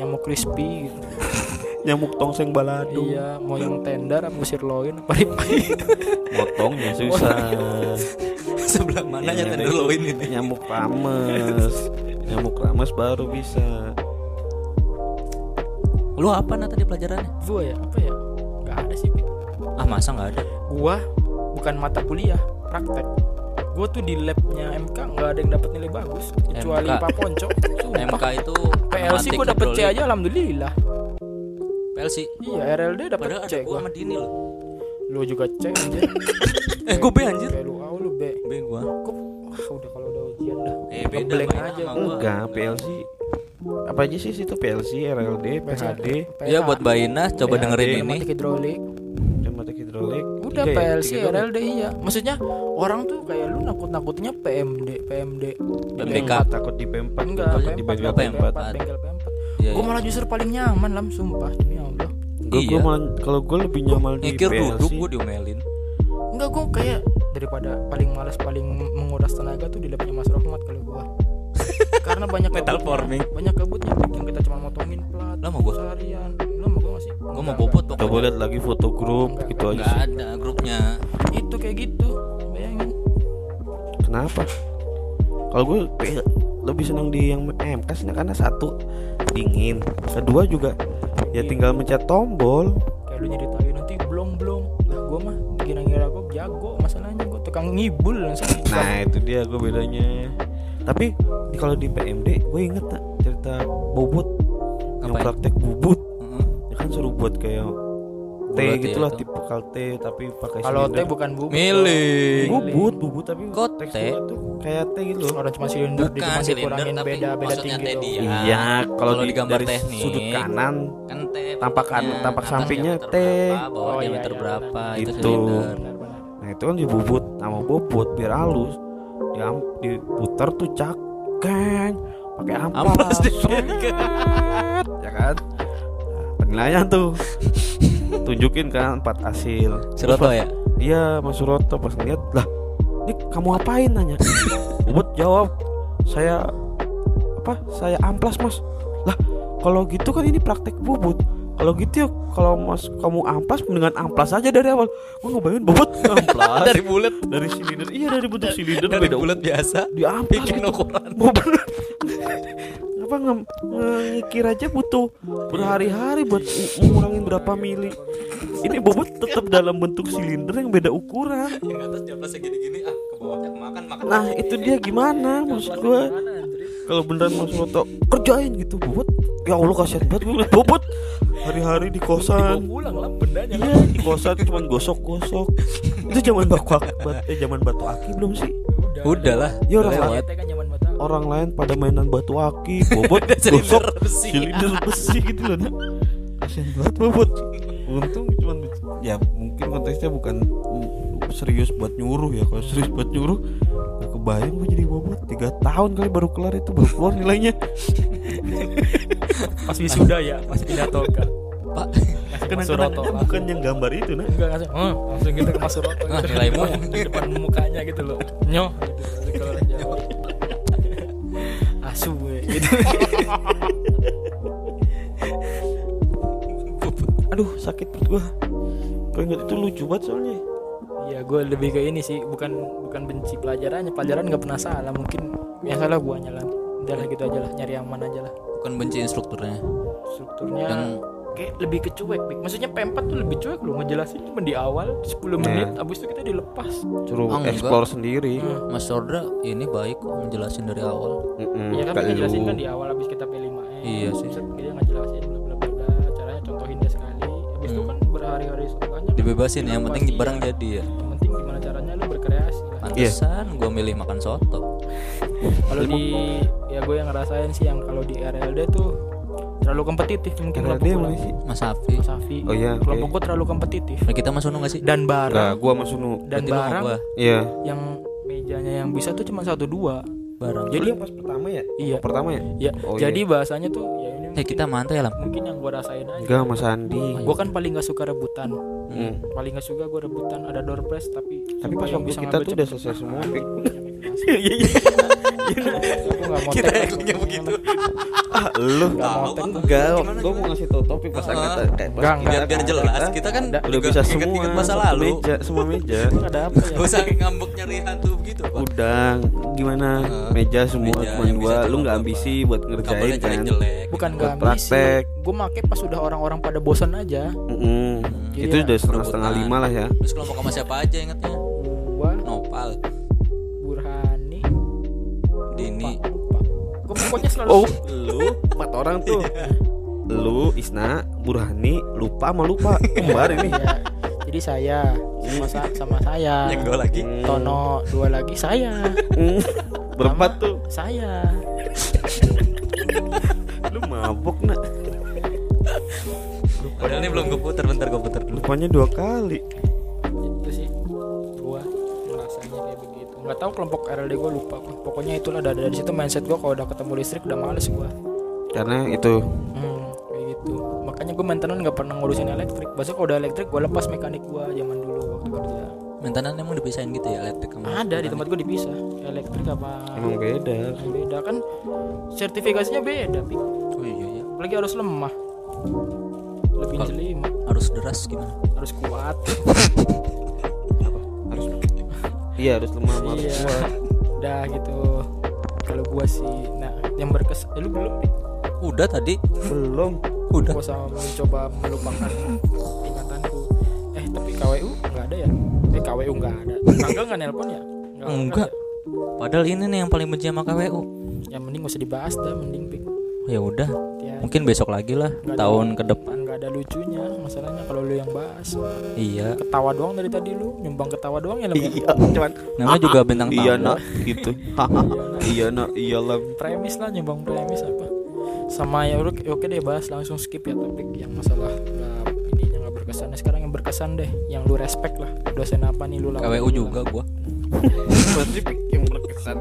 nyamuk crispy gitu. <laughs> nyamuk tongseng balado. Iya mau yang tender apa sirloin apa ribeye <laughs> motongnya susah. <laughs> Sebelah mana ya ada tenderloin itu ini. nyamuk rames. Nyamuk rames baru bisa. Lu apa nah tadi pelajarannya? Gua ya apa ya? Nggak ada sih ah masa nggak ada? Gua bukan mata kuliah praktek. Gua tuh di labnya MK nggak ada yang dapat nilai bagus kecuali MK. Pak Ponco. Sumpah. MK itu PLC gua dapet C aja alhamdulillah. PLC iya RLD dapet padahal C gua sama Dini loh. Lu juga C anjir. <laughs> Eh gua B anjir. Lu A lu B. B gua. Kok wah, udah kalau udah ujian dah. Eh beda Ngeblank main aja sama gua. gua. Enggak PLC apa aja sih itu PLC RLD PHD Iya buat Mbak Ina coba dengerin ini. Pneumatik hidrolik pneumatik hidrolik udah Tiga ya? PLC Tiga doang. RLD iya maksudnya orang tuh kayak lu nakut-nakutnya PMD PMD di PMDK. P4. takut di P4 enggak takut di P4 bengkel enggak P4 P4 bengkel P4 Iya, gue iya. malah justru paling nyaman lam sumpah demi Allah Gue Iya. malah kalau gue lebih nyaman di Ngikir PLC. duduk gua diomelin enggak gue kayak daripada paling malas paling menguras tenaga tuh di labnya Mas Rahmat kalau gua <laughs> karena banyak Metal kabutnya. forming. banyak kabutnya yang kita cuma motongin plat Lah, mau gua? seharian lu mau bobot Coba pokoknya lihat lagi foto grup gitu aja nggak sih. ada grupnya itu kayak gitu bayangin Kenapa? Kalau gue lebih senang di yang MK sih karena satu dingin, kedua juga ya Iya. tinggal mencet tombol. kayak lu nyeritain nanti belum belum lah gua mah kira-kira gua jago masalahnya gua tukang ngibul langsung Nah itu dia gue bedanya. Tapi kalau di PMD gue inget tak cerita bobot yang praktek bubut. Suruh buat kayak T gitu ya lah itu. tipe kal T tapi pakai kalau T bukan bubut Milih. bubut bubut tapi Kok T? teksturnya tuh kayak T gitu loh. orang cuma silinder dia bukan cuma silinder dikurangin tapi beda beda tinggi dia Iya, kalau di di gambar teknik, sudut kanan kan T Tampak kan- bentuknya, tampak sampingnya T. bawah Oh, iya, diameter iya, berapa benar. itu Gitu. Nah itu kan dibubut sama bobot biar halus. Diam diputar tuh cak kan pakai amplas. Amplas <laughs> di- ya kan? Nah, penilaian tuh. Tunjukin kan empat hasil. Suroto ya Iya, Mas Suroto pas ngeliat lah, ini kamu apain nanya? Bobot jawab, saya apa? Saya amplas mas. Lah, kalau gitu kan ini praktek bubut. Kalau gitu ya, kalau mas kamu amplas mendingan amplas aja dari awal. Gua ngebayangin bobot <laughs> amplas dari bulat dari silinder. Iya dari bentuk silinder dari beda bulat biasa di amplas bikin gitu. ukuran Bobot. <laughs> Apa nge- ngekir aja butuh berhari-hari buat ng- ngurangin berapa mili. Ini bobot tetap dalam bentuk silinder yang beda ukuran. yang atas di gini-gini ah ke bawahnya makan makan Nah itu dia gimana? Maksud gua Kalau beneran Mas Roto kerjain gitu bobot. Ya Allah kasihan banget gue bobot. Hari-hari di kosan. Pulang lah bendanya. Iya di kosan cuman gosok-gosok. Itu zaman batu aki eh, zaman batu aki belum sih udah lah Ya orang udah lain lewat. Kan Orang lain pada mainan batu aki Bobot gosok besi. Silinder besi gitu loh nak. Kasihan banget bobot. Untung cuman Ya mungkin konteksnya bukan serius buat nyuruh ya. Kalau serius buat nyuruh Gak kebayang gue jadi bobot. Tiga tahun kali baru kelar itu Baru keluar nilainya. Pas wisuda ya pas pidato kan pak Kenang-kenangannya bukan yang gambar itu nah enggak langsung oh, langsung gitu ke Mas Suroto Ah, gitu. nilaimu. di depan mukanya gitu loh. Nyoh gitu asu gue. Gitu. <laughs> Aduh sakit perut gue Kalau ingat itu lucu banget soalnya. Ya gue lebih ke ini sih. Bukan bukan benci pelajarannya. Pelajaran nggak pernah salah. Mungkin yang salah guanya lah. Udah lah gitu aja lah. Nyari yang mana aja lah. Bukan benci instrukturnya. Strukturnya Yang- kayak lebih ke cuek Pik. maksudnya P4 tuh lebih cuek loh ngejelasin cuma di awal 10 menit abis itu kita dilepas Suruh Ah, enggak. explore sendiri Hmm. Mas Sordra ini baik kok ngejelasin dari awal Mm-mm, Iya kan kayak ngejelasin kan di awal abis kita P5 e Iya sih. Set, dia ngejelasin bla bla bla bla caranya contohin dia sekali abis itu Hmm. kan berhari-hari setelahnya dibebasin yang penting barang ya. jadi ya yang penting gimana caranya lu berkreasi pantesan gua milih makan soto kalau di ya gue yang ngerasain sih yang kalau di RLD tuh terlalu kompetitif mungkin kelompok dia mana sih? Mas Safi Mas Safi Oh iya, oke. kelompok gue terlalu kompetitif nah, kita mas Unu gak sih dan Nah, barang gua sama Sunu. dan Berarti barang gua. Iya. yang mejanya yang bisa tuh cuma satu dua barang Jadi yang pas pertama ya? Iya. Oh, pertama ya? ya Oh, iya. jadi bahasanya tuh ya ini eh kita mantai ya lam mungkin yang gua rasain aja Enggak Mas Andi. gue kan paling gak suka rebutan Hmm. paling gak suka gue rebutan ada door prize tapi Tapi pas waktu bisa kita tuh udah selesai semua, <laughs> Iya, iya. Nggak mau Kita actingnya begitu. Ah, lu. Nggak mau. Enggak, gue mau ngasih tau topik pas Ah. angkatan kayak pas kita- biar biar jelas kita. kan udah bisa semua masa lalu. meja, semua meja. <laughs> Ada apa ya? Gak usah ngambek nyari hantu begitu pak. Udang gimana? Ah, meja semua cuma yang dua. lu nggak ambisi buat ngerjain kan? bukan Buat gak ambisi praktek. gue make pas udah orang-orang pada bosan aja. Itu udah setengah setengah lima lah ya. Terus kelompok sama siapa aja ingetnya gua. Nopal Dini. Gue pokoknya selalu oh. lu. Empat orang tuh. Lu Isna Burhani lupa sama lupa. Kembar ini. Iya. jadi saya sama, sa- sama saya. Yang gue lagi. Hmm. Tono dua lagi saya. Hmm. berempat tuh. saya. Lu mabuk nak. Padahal ini belum gue puter bentar gue puter dulu. Lupanya dua kali nggak tahu kelompok RLD gua lupa. Pokoknya itulah dari, dari situ mindset gua kalau udah ketemu listrik udah males gua. Karena itu. Hmm, kayak gitu. Makanya gua maintenance nggak pernah ngurusin elektrik. Bahasa kalau udah elektrik gua lepas mekanik gua zaman dulu waktu kerja. Maintenance emang dipisahin gitu ya elektrik sama ada di tempat gua dipisah. Elektrik apa? Emang beda. Yang beda. Kan sertifikasinya beda Pik. oh iya iya. Apalagi harus lemah. Lebih jelima harus deras gimana? Harus kuat <laughs> iya harus lemah sama harus iya. Kuat udah gitu. Kalau gua sih nah yang berkesan ya, lu belum Pik? udah tadi. Belum. Udah. Gua sama mencoba melupakan ingatanku. Eh tapi KWU nggak ada ya? Eh KWU nggak ada. Kagak nggak nelpon ya? Enggak. padahal ini nih yang paling benci sama KWU ya mending gak usah dibahas dah mending pik. Ya udah. Ya mungkin besok lagi lah ada. tahun ke depan nggak ada lucunya. Masalahnya kalau lu yang bahas iya. Ketawa doang dari tadi lu. Nyumbang ketawa doang ya lebih iya. Cuman namanya juga bintang tamu iya nak gitu. <laughs> Iya nak. Iya lah premis lah nyumbang premis apa. Sama ya udah oke deh bahas langsung skip ya topik yang masalah nggak ininya nggak berkesan. Nah, sekarang yang berkesan deh yang lu respect lah dosen apa nih lu lawan KWU juga gua yang berkesan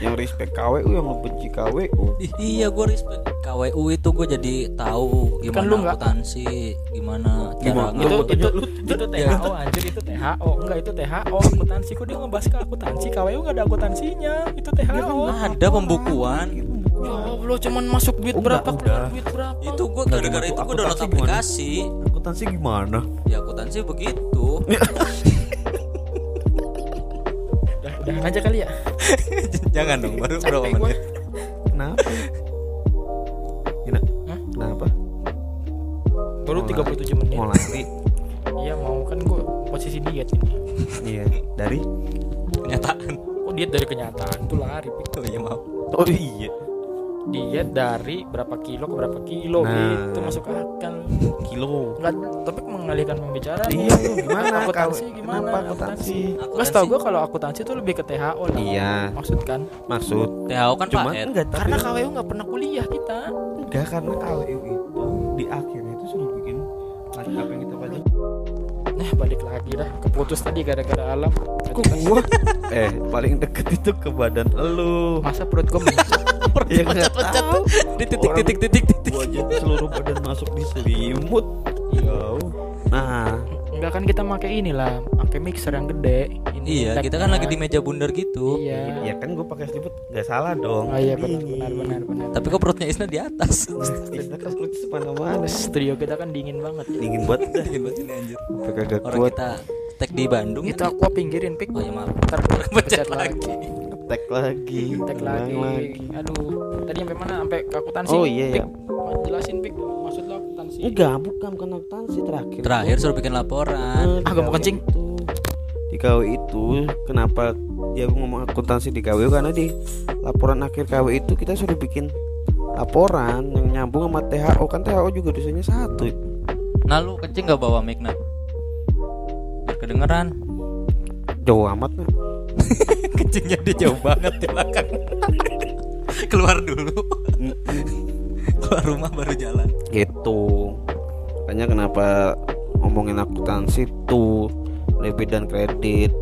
yang respect KWU yang lu benci KWU iya gua respect KWU itu gua jadi tahu gimana Kan lu akuntansi gimana cara Gimana? itu ngangkut. itu itu THO anjir itu THO enggak itu THO akuntansi. Kok dia ngebahas ke akuntansi? KWU nggak ada akuntansinya. Itu THO ada pembukuan. Ya Allah cuman masuk duit berapa udah. keluar duit berapa? Itu gua Nggak gara-gara itu gua akuntansi download gimana? aplikasi. Akuntansi gimana? Ya akuntansi begitu <laughs> udah udahan aja kali ya. <laughs> Jangan dong baru berapa menit? Kenapa? Gina, Hah? kenapa? Baru Mau 37 menit. Mau lari? <laughs> Iya mau kan gua posisi diet ini iya. Dari? Kenyataan. Oh diet dari kenyataan? Tuh lari Pik. oh iya maaf. Oh iya diet dari berapa kilo ke berapa kilo Nah. gitu masuk akal. Kilo. Nggak topik mengalihkan pembicaraan. Iya tuh gimana? akuntansi gimana? kenapa akuntansi. Gue tau gue kalau akuntansi itu lebih ke THO lah. Iya. Maksud kan? Maksud. THO kan Ed. enggak tapi karena KWU nggak pernah kuliah kita. Enggak karena KWU itu di nah balik lagi dah. Keputus tadi gara-gara alam. Kok gua? <laughs> Eh paling deket itu ke badan elu masa perut gue <laughs> ya nggak? Loncat-loncat. tahu. Di titik titik titik titik. gua aja seluruh badan masuk di selimut. Jauh nah. Enggak kan kita pakai inilah pakai mixer yang gede. Ini iya kita kan lagi di meja bundar gitu. Iya. Ya kan gua pakai selimut nggak salah dong. Oh iya benar benar benar benar. Tapi kok perutnya Isna di atas? Kita kan perut mana mana studio kita kan dingin banget. Dingin banget. <laughs> Dingin banget ini anjir. Orang kuat. kita tag di Bandung itu ya? aku pinggirin pik. Oh ya maaf. Ntar <laughs> Pencet pencet lagi. tek lagi. Tek ulang lagi. aduh tadi sampai mana? Sampai ke akuntansi Oh, iya, Pik. iya. Jelasin pik? Maksud lo akuntansi? Enggak bukan bukan akuntansi terakhir. Terakhir suruh bikin laporan. Eh, Ah, gua mau kencing. Di KW itu kenapa dia ngomong akuntansi di KW karena di laporan akhir KW itu kita suruh bikin laporan yang nyambung sama THO kan THO juga dosanya satu. Nah lu kencing gak bawa mic nah biar kedengeran. Jauh amat nah. <laughs> kencingnya dia jauh banget di belakang. <laughs> Keluar dulu. Keluar rumah baru jalan. Gitu. Makanya kenapa ngomongin akuntansi tuh debit dan kredit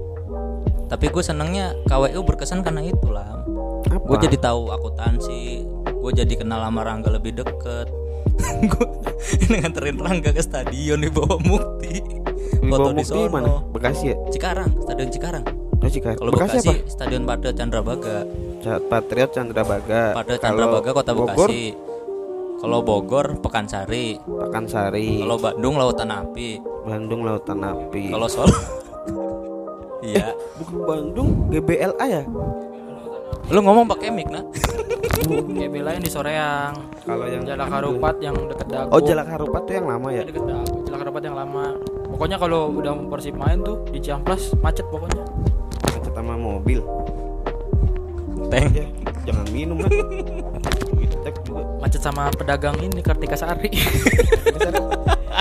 tapi gue senengnya KWU berkesan karena itu lah Apa? gue jadi tahu akuntansi gue jadi kenal sama Rangga lebih deket <laughs> gue nganterin Rangga ke stadion di bawah Mukti foto di sono mana? Bekasi ya? Cikarang stadion Cikarang Oh, Cikarang. kalau Bekasi, Bekasi, apa? stadion pada Chandrabaga Ca- Patriot Candrabaga. pada Kalau Chandrabaga kota Bogor, Bekasi kalau Bogor Pekansari Pakansari. kalau Bandung Lautan Api Bandung Lautan Api. kalau Solo <laughs> iya bukan Bandung GBLA ya? lu ngomong pakai mic nah <laughs> GB lain di Soreang Kalau yang Jalak Harupat yang deket Dago Oh, Jalak Harupat tuh yang lama ya? Deket Dago Jalak Harupat yang lama pokoknya kalau udah Persib main tuh di Ciamplas macet pokoknya Macet sama mobil. Teng Ya, jangan minum kan. <laughs> Cek juga. macet sama pedagang ini Kartika Sari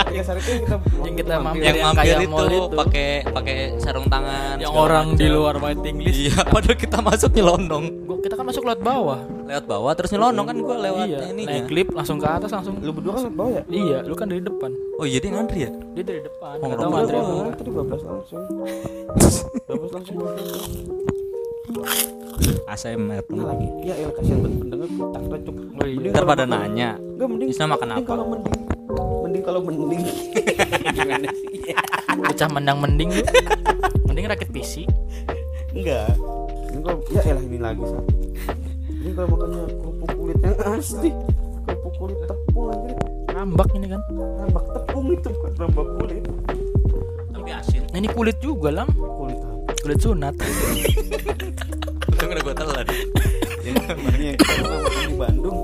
Ya sari itu yang kita Yang kita mampir. yang yang mampir kayak itu mall itu. pakai pakai sarung tangan yang orang di macam. luar waiting list iya <laughs> padahal kita masuk nyelonong Gua- kita kan masuk lewat bawah lewat bawah terus nyelonong kan gua lewat iya ininya naik lift langsung ke atas langsung Lu berdua kan lewat bawah ya? iya lu kan dari depan oh iya dia ngantri ya dia dari depan Oh, nggak tahu ngerokok antri apa tadi 12 langsung. <laughs> 12 langsung. ASMR Nah lagi, ya elah kasihan banget pendengar tak recuk. Oh, iya. Mending ntar pada nanya Enggak mending. Isna makan apa? Kalau mending, mending kalau mending. <laughs> Gimana sih? pecah mendang mending mending rakit PC Enggak. Ini kalau ya elah ini lagi sah. Ini kalau makannya kerupuk kulit yang asli, kerupuk kulit tepung anjir. ngambak ini kan Rambak tepung itu bukan rambak kulit. tapi asin Nah, ini kulit juga lam Kulit sunat itu udah gua telan Yang makan di Bandung.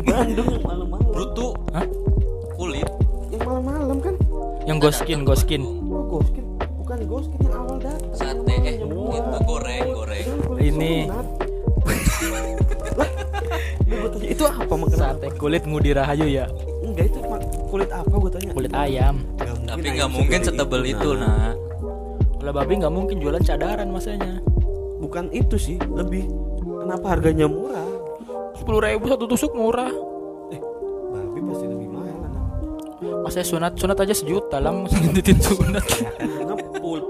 Bandung yang malam-malam. brutu Hah? kulit Yang malam-malam kan? yang goskin goskin Oh, goskin. Bukan goskin yang awal datang. sate eh itu goreng goreng Itu Ini. itu apa makanan? sate kulit ngudi rahayu ya Enggak itu kulit apa gua tanya? kulit ayam tapi nggak mungkin setebel itu nah. nah kalau babi nggak mungkin jualan cadaran masanya Bukan itu sih, lebih kenapa harganya murah? sepuluh ribu satu tusuk murah Eh, babi pasti lebih mahal anak. masa sunat sunat aja sejuta lah <laughs> masa ngintitin sunat Ya kan ngepul,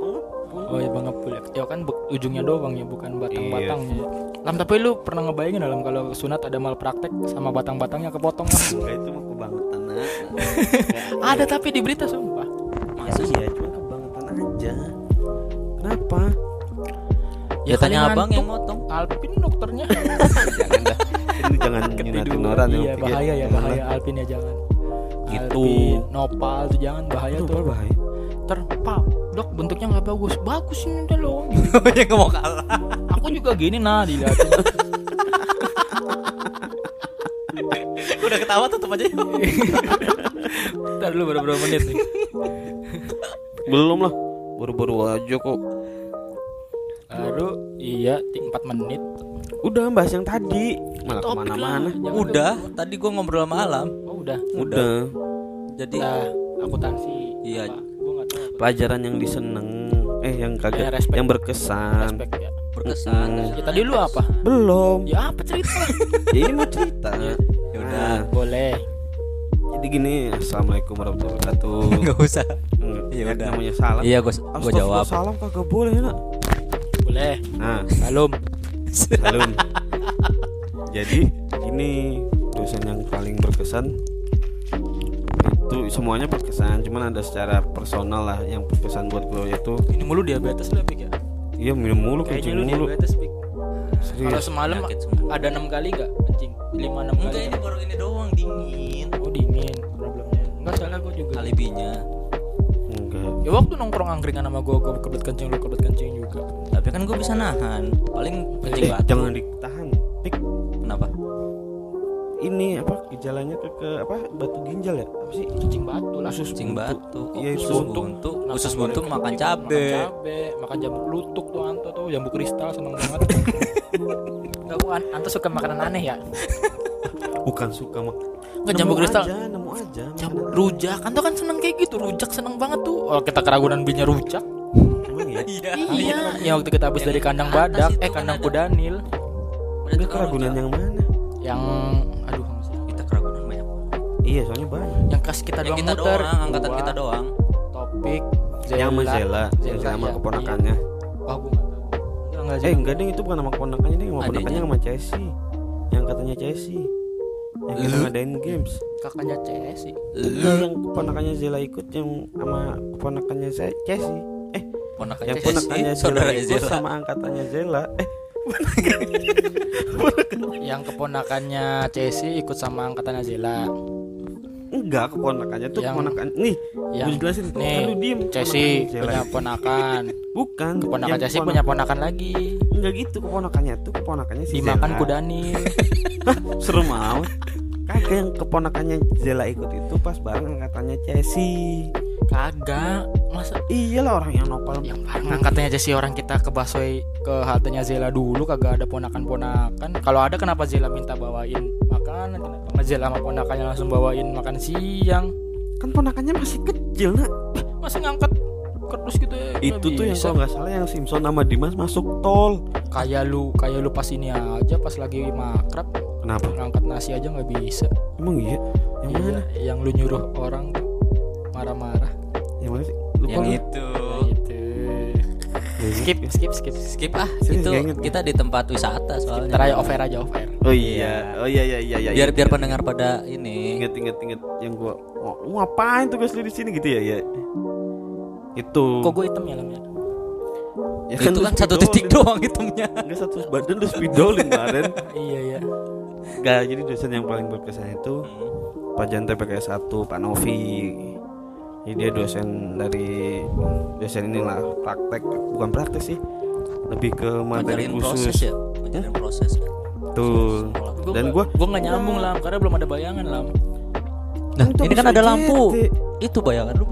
oh ya bang ngepul ya ya kan ujungnya doang ya bukan batang-batangnya Iya. Lam tapi lu pernah ngebayangin dalam kalau sunat ada malpraktek sama batang-batangnya kepotong Lam? <laughs> Enggak itu mah kebangetan <laughs> ada tapi di berita sumpah Masa iya, cuma kebangetan aja. Kenapa? ya tanya abang ngantuk. yang motong Alpin dokternya jangan <laughs> dah. Ini jangan orang iya bahaya ya bahaya lah. Alpin ya jangan Gitu. Alpin, nopal tuh jangan bahaya Aduh, tuh bahaya. ter pak dok bentuknya nggak bagus bagus ini udah loh <laughs> yang nggak mau kalah aku juga gini nah dilihatin <laughs> udah ketawa tutup aja Ntar dulu berapa menit nih Belum lah. Baru-baru aja kok. Baru iya ti- 4 menit Udah bahas yang tadi. Malah ke mana-mana. udah tadi gua ngobrol sama alam Oh udah Udah. jadi Nah akuntansi Iya. Pelajaran yang diseneng. Eh yang Eh, kagak. respect. yang berkesan. Respect ya berkesan Ya tadi lu apa? Belum. Ya apa cerita? <laughs> ya ini mau cerita. ya udah Nah, Boleh jadi gini, assalamualaikum warahmatullahi wabarakatuh. <laughs> nggak usah Ya kan udah. namanya salam. iya gua gua jawab Salam kagak boleh nak. Boleh Nah, Salam Salam. <laughs> Jadi ini dosen yang paling berkesan itu semuanya berkesan, cuman ada secara personal lah yang berkesan buat gue yaitu Ini mulu diabetes lah ya iya minum mulu Kayaknya kencing lu mulu. diabetes Pik Kalau Serius. semalam ada 6 kali gak kencing? 5-6 enggak kali. ini baru ini doang dingin. Oh dingin problemnya. Enggak salah gue juga alibinya. Enggak. Ya waktu nongkrong angkringan sama gue Gue kebelet kencing lu kebelet kencing juga. Tapi kan gua bisa nahan. Paling kencing Eh, batu. jangan ditahan. Pik, kenapa ini apa gejalanya ke, ke apa batu ginjal ya? Apa sih? Kencing batu lah. Usus kencing batu Iya, usus buntu. Nafas usus buntu makan cabe Makan cabe. Makan jambu kelutuk tuh Anto tuh Jambu kristal seneng banget. <laughs> Enggak gua An- Anto suka makanan aneh ya? <laughs> Bukan suka mak. Enggak jambu kristal. Aja, nemu aja. Jambu rujak. Anto kan seneng kayak gitu Rujak seneng banget tuh. Oh kita keragunan belinya rujak? Emang ya? <laughs> iya. Iya. Ya waktu kita habis dari kandang badak Eh kan kandang kudanil. Enggak keragunan yang mana? Yang Aduh maksudnya kita keragunan banyak Iya, soalnya banyak. Yang kas kita yang doang kita muter doang angkatan kita doang Topik Zela. yang sama Zela yang Zela, Zela sama iya. keponakannya Wah, gue nggak tahu. Enggak, enggak, eh Zela. enggak deh itu bukan sama keponakannya deh sama Adiknya. keponakannya sama Chelsea yang katanya Chelsea yang kita ngadain games kakaknya Chelsea. Yang keponakannya Zela ikut yang sama keponakannya Chelsea eh ponakan yang Chelsea, keponakannya Zela saudara ikut Zela sama angkatannya Zela eh Yang keponakannya Chelsea ikut sama angkatannya Zela. enggak keponakannya tuh Yang- keponakan nih Yang gue jelasin nih, lu diem Zela. punya ponakan. bukan Keponakan keponak- punya ponakan lagi. enggak gitu keponakannya tuh keponakannya si Dimakan Zela. kudanil. <laughs> seru mau kagak yang keponakannya Zela ikut itu pas bareng angkatannya Chelsea Kagak. Masa iyalah orang yang nopal yang bareng angkatannya Chelsea orang kita ke Basoi ke haltenya Zela dulu kagak ada ponakan-ponakan. Kalau ada kenapa Zela minta bawain makanan? Kenapa Zela sama ponakannya langsung bawain makan siang? kan ponakannya masih kecil nak Masih ngangkat kerdus gitu ya. itu tuh yang bisa. kalau nggak salah yang Simpson sama Dimas masuk tol kayak lu kayak lu pas ini aja pas lagi makrab kenapa ngangkat nasi aja nggak bisa emang iya yang Iya, mana yang lu nyuruh orang marah-marah yang mana sih? Lupa yang gua. itu. Yang skip itu. skip skip. Skip ah Serius, itu kita di tempat wisata soalnya. Aja offer aja offer oh iya. Oh iya iya iya iya. Biar iya. biar pendengar pada ini. Inget inget inget. Yang gua oh, ngapain tugas lu di sini gitu ya? Ya. Itu. Kok gue hitam ya lamnya ya? Itu lu kan satu titik doang hitamnya Enggak satu badan lu spidolin kemarin. <laughs> Iya iya. Enggak, jadi dosen yang paling berkesan itu Pak Jan TPKS 1, Pak Novi Jadi dia dosen dari Dosen inilah praktek. Bukan praktek sih Lebih ke materi ngajarin proses khusus ya? Ngajarin proses kan Tuh Dan nggak- gua gua nggak nyambung lam karena belum ada bayangan lam. Nah Kan ini kan ada lampu. itu bayangan lu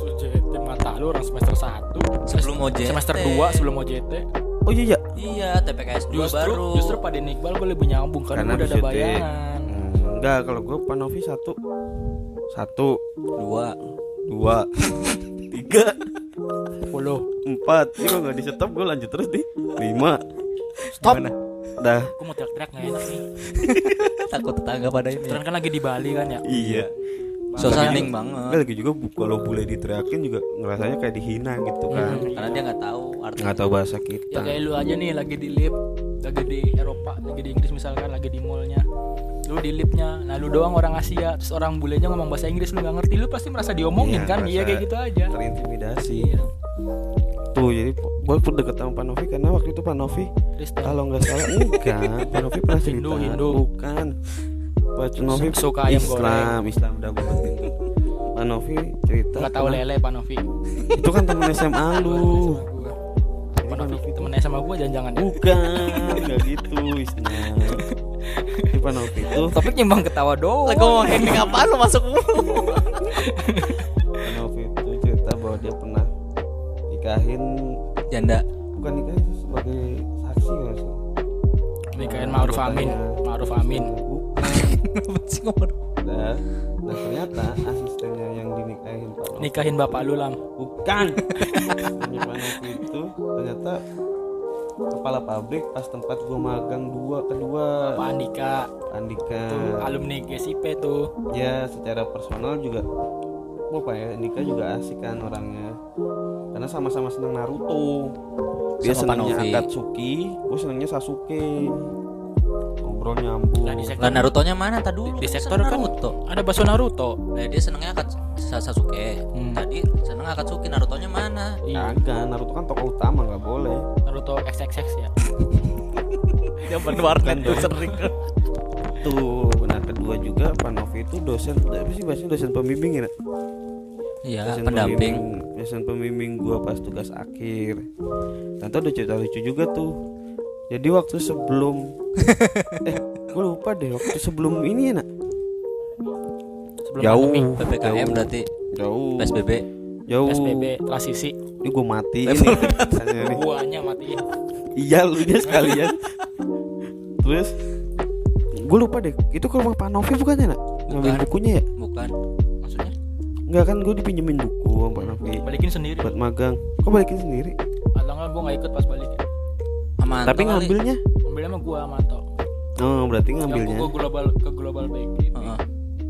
OJT mata lu orang semester 1 Sebelum OJT. semester 2 sebelum OJT Oh iya iya. Iya TPKS 2 justru baru. justru pada Iqbal gue lebih nyambung karena, Karena udah ada bayangan. Hmm, Enggak, kalau gue Pak Novi satu. Satu. Dua Dua. Tiga. 10 Empat. Ini kalau nggak di stop gue lanjut terus nih. Lima. Stop. Gimana? Dah. Gue mau teriak-teriak nggak enak nih. <laughs> Takut tetangga pada ini Kebetulan kan lagi di Bali kan ya? Iya. Juga- banget. Lagi juga kalau bule diteriakin juga ngerasanya kayak dihina gitu kan. Hmm. karena dia nggak tahu artinya. Nggak tahu bahasa ya kita. kayak lu aja nih lagi di lift lagi di Eropa lagi di Inggris misalkan lagi di mallnya lu di liftnya nah lu doang orang Asia. Terus orang bulenya ngomong bahasa Inggris lu nggak ngerti. Lu pasti merasa diomongin Iya, kan iya kayak gitu aja. Terintimidasi. Tuh jadi gue pun deket sama Pak Novi karena waktu itu Pak Novi kalau nggak salah enggak. Pak Novi pernah cerita. Hindu, Hindu. bukan. Pak Novi Suka ayam Islam Islam udah gue penting. Pak Novi cerita nggak tahu pernah- lele Pak Novi. Itu kan temen SMA lu. Pak Novi temennya sama gua jangan-jangan ya. Bukan nggak gitu Islam Novi itu? Topik nyimbang ketawa doang. Lagi ngomong ending apaan lu masuk Novi itu cerita bahwa dia pernah nikahin janda. Bukan nikahin itu sebagai saksi sih nikahin Ma'ruf Amin. Ma'ruf Amin. Bukan sih ngomong? Nah, nah ternyata asistennya yang dinikahin Pak nikahin bapak lu lam. Bukan. <laughs> Novi itu? Ternyata kepala pabrik pas tempat gua magang dua kedua. Pak Andika? Andika. Tuh alumni GSIP tuh. Ya secara personal juga apa ya Andika juga asik kan orangnya. Karena sama-sama senang Naruto. Dia Sama Pak senangnya Novi. Akatsuki gue senangnya Sasuke ngobrol nyambung. Nah, di sektor- lah Naruto-nya mana tadi? Dulu Di Kan sektor kan- Naruto. ada bakso Naruto. Nah, dia senengnya Akats Sasuke. Hmm. tadi seneng Akatsuki Naruto-nya mana? Iya, kagak Naruto kan tokoh utama nggak boleh. Naruto XXX ya? <laughs> Yang warnet tuh sering tuh nah kedua juga Pak Novi itu dosen apa sih bahasanya dosen pembimbing ya iya dosen pendamping. pembimbing- dosen pembimbing gua pas tugas akhir. Tante udah cerita lucu juga tuh jadi waktu sebelum <laughs> eh gue lupa deh waktu sebelum ini ya nak? Sebelum jauh. pandemi. PPKM jauh, berarti. Jauh. PSBB jauh. PSBB transisi ini gue mati ini guanya matiin. Iya lu nya sekalian. Terus gue lupa deh itu ke rumah Pak Novi bukannya nak? Ngambil bukunya ya? Bukan. Maksudnya? Enggak kan gue dipinjemin buku sama Pak Novi. Balikin sendiri. Buat magang. Kok balikin sendiri? Atau enggak gua nggak ikut pas balik aman tapi ngambilnya? Ambilnya sama gua Manto. Oh berarti yang ngambilnya. gua global ke global bakery.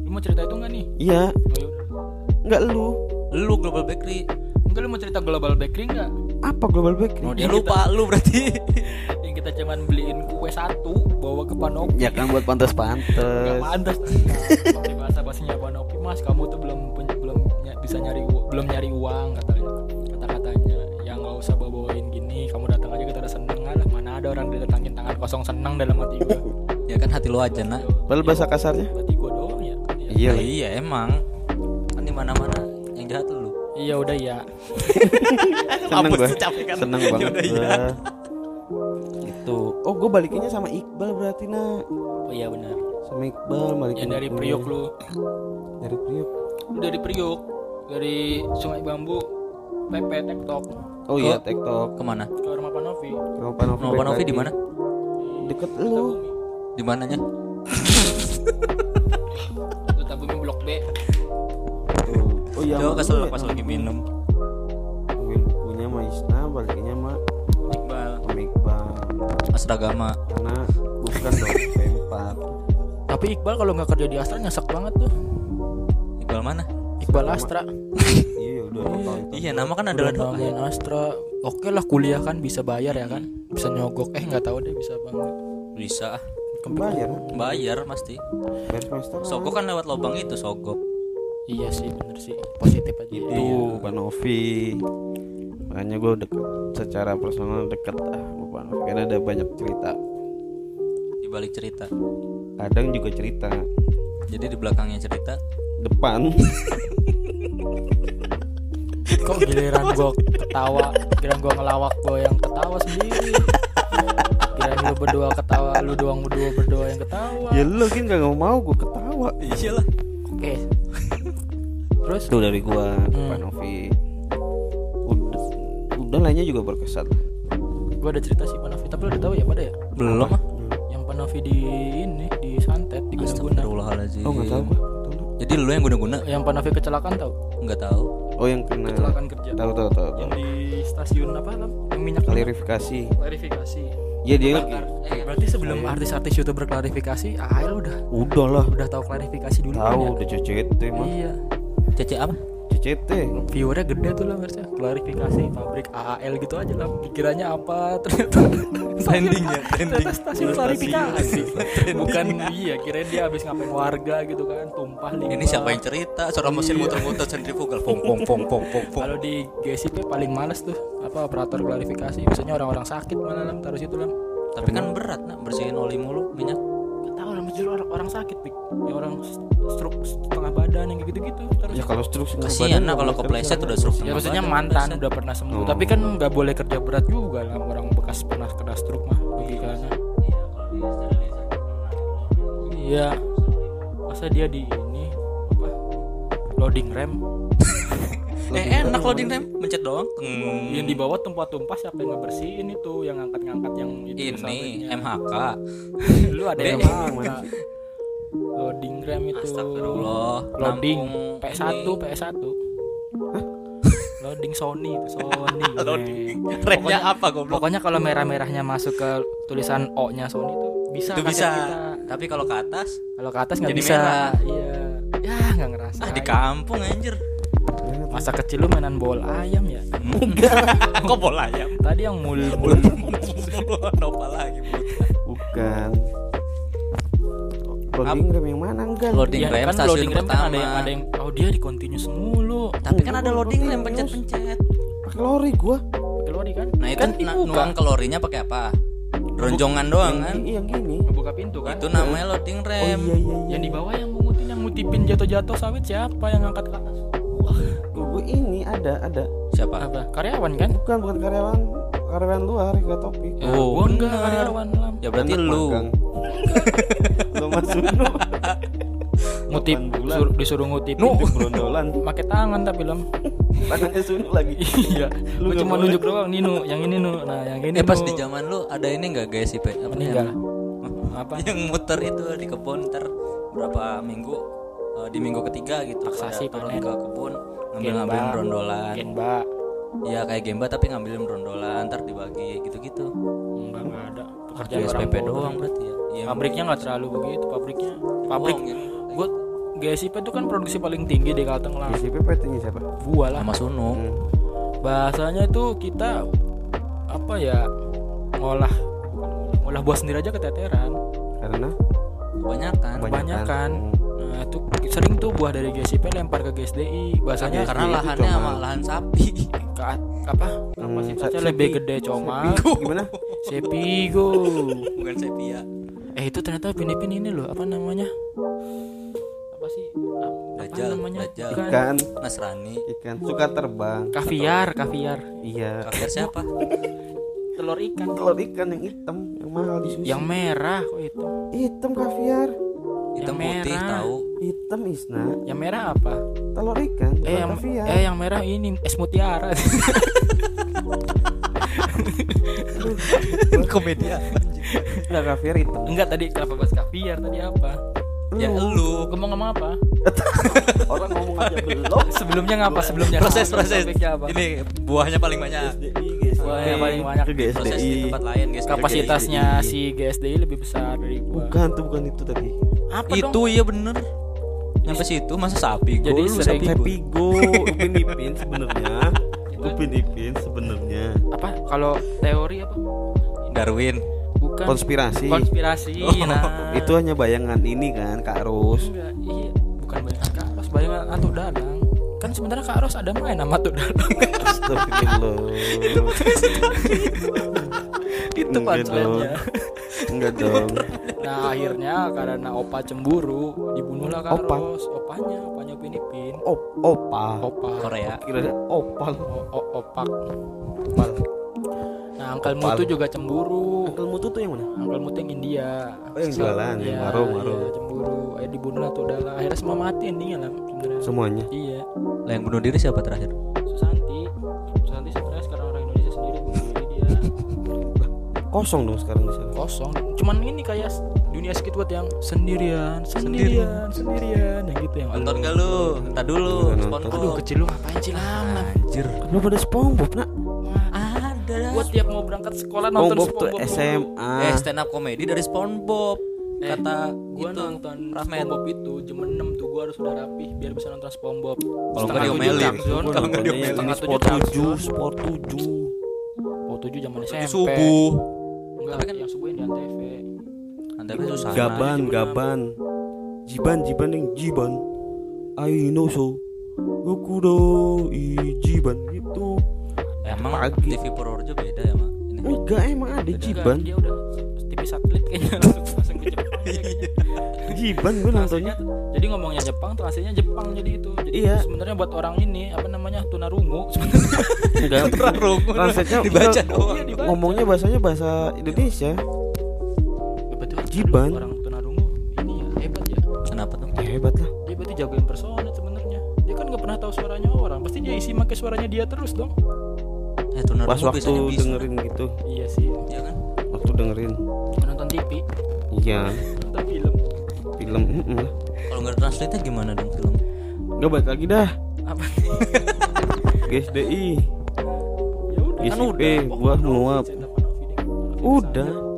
Lu mau cerita itu enggak nih? Iya. Oh, enggak lu. Lu global bakery. Enggak lu mau cerita global bakery enggak? Apa global bakery? Oh, dia lupa lu berarti. <laughs> Yang kita cuman beliin kue satu bawa ke Panopi. Ya kan buat Gak pantas-pantas. pantas Pakai bahasa bahasanya Panopi Mas. Kamu tuh belum punya belum ny- bisa nyari belum nyari uang kata ada orang didatangin tangan kosong seneng dalam hati gua ya kan hati lu aja, Nak. Padahal bahasa kasarnya. hati gua doang ya Iya. Iya. Ya, iya emang. Kan di mana-mana yang jahat lu. iya udah <laughs> ya Seneng Mampus, gua. capek kan? Seneng <laughs> Ya banget iya. gua. Itu. Oh, gue balikinnya sama Iqbal berarti nak. oh iya benar Sama Iqbal balikin. yang dari. Priok lu Dari Priok. lu dari Priok dari Sungai Bambu Pepe Tektok Oh iya, TikTok. Ke mana? ke rumah Panovi Kalau Panovi, Nomor Novi di mana? Deket lu. Di mananya? Duta Bumi Blok B Tuh. Oh iya. Jauh kesel pas lagi minum. Bukunya sama Isna, balikinnya sama Iqbal. Iqbal. Asragama. Karena bukan dong P4. tapi Iqbal kalau nggak kerja di Astra nyesek banget tuh Iqbal mana? Iqbal Astra iya udah. Iya, nama kan adalah doa. namain Astra oke lah kuliah kan bisa bayar ya kan bisa nyogok eh nggak tahu deh bisa apa enggak Bisa. ah. Bayar. Bayar pasti. Sogok kan lewat lubang itu, sogok. iya sih bener sih positif aja Itu Iya. Pak Novi. Makanya gue deket secara personal deket ah sama Pak Novi karena ada banyak cerita. Di balik cerita. Kadang juga cerita Jadi di belakangnya cerita depan. <laughs> kok giliran gua ketawa giliran gua ngelawak gua yang ketawa sendiri giliran lu berdua ketawa lu doang berdua berdua yang ketawa ya lu kan gak mau gue ketawa. Iyalah. oke terus Itu dari gua Hmm. Pak Novi. Udah, udah lainnya juga berkesan. gua ada cerita sih Panovi tapi lu udah tahu ya pada ya Belum ah. yang Panovi di ini di santet di guna-guna Astagfirullahaladzim. Oh nggak tahu gua. Jadi lu yang guna-guna? yang Panovi kecelakaan tahu Nggak tahu. Oh yang kena. kecelakaan kerja Tahu tahu tahu. tahu. yang di stasiun apa lam yang minyak Klarifikasi. klarifikasi Iya dia Eh, berarti sebelum artis-artis youtuber klarifikasi AL udah udah lah. udah tahu klarifikasi dulu Tahu kan ya? udah CCT mah. iya Cece apa? CCT. viewernya gede tuh lah harusnya klarifikasi pabrik AAL gitu aja lah pikirannya apa <laughs> ternyata Trendingnya, trending. ternyata stasiun klarifikasi bukan iya kirain dia habis ngapain warga gitu kan tumpah limbah Ini siapa yang cerita? Suara mesin muter-muter sentrifugal. Pong pong pong pong pong pong. kalau di GSIP paling males tuh apa operator klarifikasi biasanya orang-orang sakit malah lam taruh situ lam Tapi kan berat nak bersihin oli mulu minyak. Gak tahu lah justru orang, orang sakit pik. Ya orang stroke setengah badan yang gitu gitu terus Ya kalau stroke setengah Kasihan nggak kalau kepleset udah stroke ya maksudnya badan, mantan kepleset. udah pernah sembuh Oh. tapi kan nggak boleh kerja berat juga lah. Orang bekas pernah kena stroke mah logikanya iya masa dia di ini apa loading rem Eh enak loading rem, mencet doang. Hmm. yang di bawah tumpah-tumpah siapa yang ngebersihin itu yang ngangkat-ngangkat yang itu Ini MHK. lu ada yang Eh, mana loading rem itu Astagfirullah. loading Nampung PS1 ini. PS1 loading Sony itu Sony <laughs> Loading. apa goblok? pokoknya kalau merah-merahnya masuk ke tulisan O nya Sony itu bisa Itu bisa. kita. Tapi kalau ke atas, kalau ke atas nggak Jadi bisa merah. iya ya nggak ngerasa ah di kampung anjir. Masa kecil lu mainan bola ayam ya <laughs> Kok bola ayam? tadi yang mul mul <laughs> Nopal lagi. Bu. Bukan. Loading rem yang mana enggak? Loading Ya, rem kan stasiun loading rem kan ada yang ada yang oh dia di continuous mulu Tapi kan ada loading rem pencet-pencet. Pakai lori gua. pakai lori kan Nah itu kan na- nuang kalorinya pakai apa? Ronjongan doang kan? Yang, yang gini. ngebuka pintu kan Itu namanya loading Oh rem. iya iya iya. yang di bawah yang mengutin yang ngutipin jatuh-jatuh sawit siapa yang ngangkat ke atas <laughs> Ini ada ada. Siapa? apa karyawan kan Bukan bukan karyawan karyawan luar ke topik. ya, Oh, gua enggak karyawan lam Ya berarti Anak lu. <laughs> lu masuk lu. ngutip bulan. sur- disuruh ngutip pintu berondolan. pakai tangan tapi lam Tangannya sunu lagi. <laughs> iya lu cuma boleh. nunjuk doang nih nu yang ini nu nah yang ini Eh pas di zaman lu ada ini enggak guys IP? Apa namanya? apa yang muter itu di kebun ntar berapa minggu eh, di minggu ketiga gitu Taksasi, turun ke kebun ngambil Gemba. ngambilin rondolan. Genba ya kayak gemba tapi ngambilin rondolan ntar dibagi gitu gitu enggak enggak ada. Pekerjaan orang SPP doang berarti ya? Iya, pabriknya nggak terlalu begitu pabriknya pabrik bohongin. gua GSIP itu kan produksi paling tinggi di Kalteng lah. GCP PT-nya siapa? gua lah. Sama Sunu Hmm. bahasanya itu kita apa ya ngolah ngolah buah sendiri aja keteteran. Karena? Kebanyakan. Kebanyakan. Hmm. Nah itu sering tuh buah dari GSIP lempar ke GSDI bahasanya karena itu lahannya cuma- sama lahan sapi. Ke apa? Hmm, kapasitasnya se- lebih gede coma. Gimana? Sepigo. Bukan sepia. Eh itu ternyata Filipin ini loh apa namanya? Apa sih? Apa Dajjal, namanya? Dajjal. Bukan. ikan. Nasrani. Ikan. Suka terbang. Kaviar kaviar. Iya. Kafir siapa? Telur ikan. Telur ikan yang hitam yang mahal di sushi yang merah kok itu hitam kaviar hitam Yang putih merah. tahu. Hitam isna. Yang merah apa? Telur ikan eh yang eh yang merah ini es mutiara. <laughs> Komedia Enggak kaviar hitam. Enggak tadi kenapa bahas kaviar? Tadi apa? Ya elu ngomong-ngomong apa? <laughs> Orang ngomong aja belum. Sebelumnya ngapa? Sebelumnya proses proses. apa? ini buahnya paling banyak. GSDI guys Buah yang paling banyak. Ke proses di GSDI tempat lain guys. Kapasitasnya si GSDI lebih besar dari gua. Bukan tuh bukan itu tadi apa itu dong? iya bener. Nyampe situ masa sapi Jadi Gua sering- sapi Go Upin Ipin sebenarnya. Upin Ipin sebenarnya. Apa? Kalau teori apa? Darwin. Bukan. Konspirasi. Konspirasi Oh, nah <laughs> itu hanya bayangan ini kan Kak Ros. Enggak iya. Bukan bayangan Kak Ros bayangan Atu Dalang kan sebenarnya Kak Ros ada main sama Atu Dalang Astagfirullah <laughs> itu punchline-nya. <laughs> Enggak dong. nah akhirnya karena Opa cemburu dibunuhlah Kak Opa? Opanya opanya Pinipin. Op, Opa? Opa. Korea. Kira ada Opal O- o- opak. Opal. Nah Uncle Opal. Mutu juga cemburu. Uncle Mutu tuh yang mana? Uncle Mutu yang India. Oh, yang jualan, yang warung, warung. iya, cemburu. Eh dibunuh lah tuh udah lah akhirnya semua mati endingnya lah sebenarnya. Semuanya? Iya. Lah yang bunuh diri siapa terakhir Kosong dong sekarang di sana. Kosong. Cuman ini kayak dunia Squidward yang sendirian sendirian. sendirian yang gitu yang nonton gak lu? Entar dulu nonton. SpongeBob. Aduh kecil lu ngapain sih? Lama. Anjir. Belum ada SpongeBob nak? Ada. Gua tiap mau berangkat sekolah nonton SpongeBob tuh. SMA eh stand up komedi dari SpongeBob Eh, kata gua itu nonton Rahmat. SpongeBob itu jam 6 tuh gua harus udah rapih biar bisa nonton SpongeBob. Kalau Setengah nggak tujuh diomelin. Kalau nggak nontonnya diomelin. Sport tujuh 7 Sport 7 Oh 7 zaman SMP subuh Enggak, Tapi kan- yang subuh yang di Antv Anda susah. Gaban Gaban. Jiban Jiban yang Jiban. I know so. Gokudo i Jiban. Gitu emang Pagi. TV Purworejo beda ya mak? Ini Enggak emang ada Jiban. Dia udah TV satelit kayaknya. <laughs> Langsung, langsung ke Jepang aja gitu. Jiban gue nontonnya. Jadi ngomongnya Jepang tuh aslinya Jepang jadi itu. Jadi Iya. sebenarnya buat orang ini apa namanya tunarungu. <laughs> Sebenarnya. Enggak. Translate-nya <laughs> dibaca doang. Iya, dibaca. Ngomongnya bahasanya bahasa Indonesia. Ya, Jiban. orang tunarungu ini ya hebat ya. Kenapa tuh? Ya, Hebat lah. Dia berarti jago impersonate sebenarnya. Dia kan nggak pernah tahu suaranya orang. Pasti dia isi pakai suaranya dia terus dong tuh Pas waktu dengerin gitu. Iya sih. Ya kan? Waktu dengerin. Nonton TV Iya. Nonton film. Film lah kalau nggak translate gimana dong film? Enggak balik lagi dah. Apa? <laughs> GSDI ya udah. Kan Oh, udah, gua Panovi, nguap. Udah. lu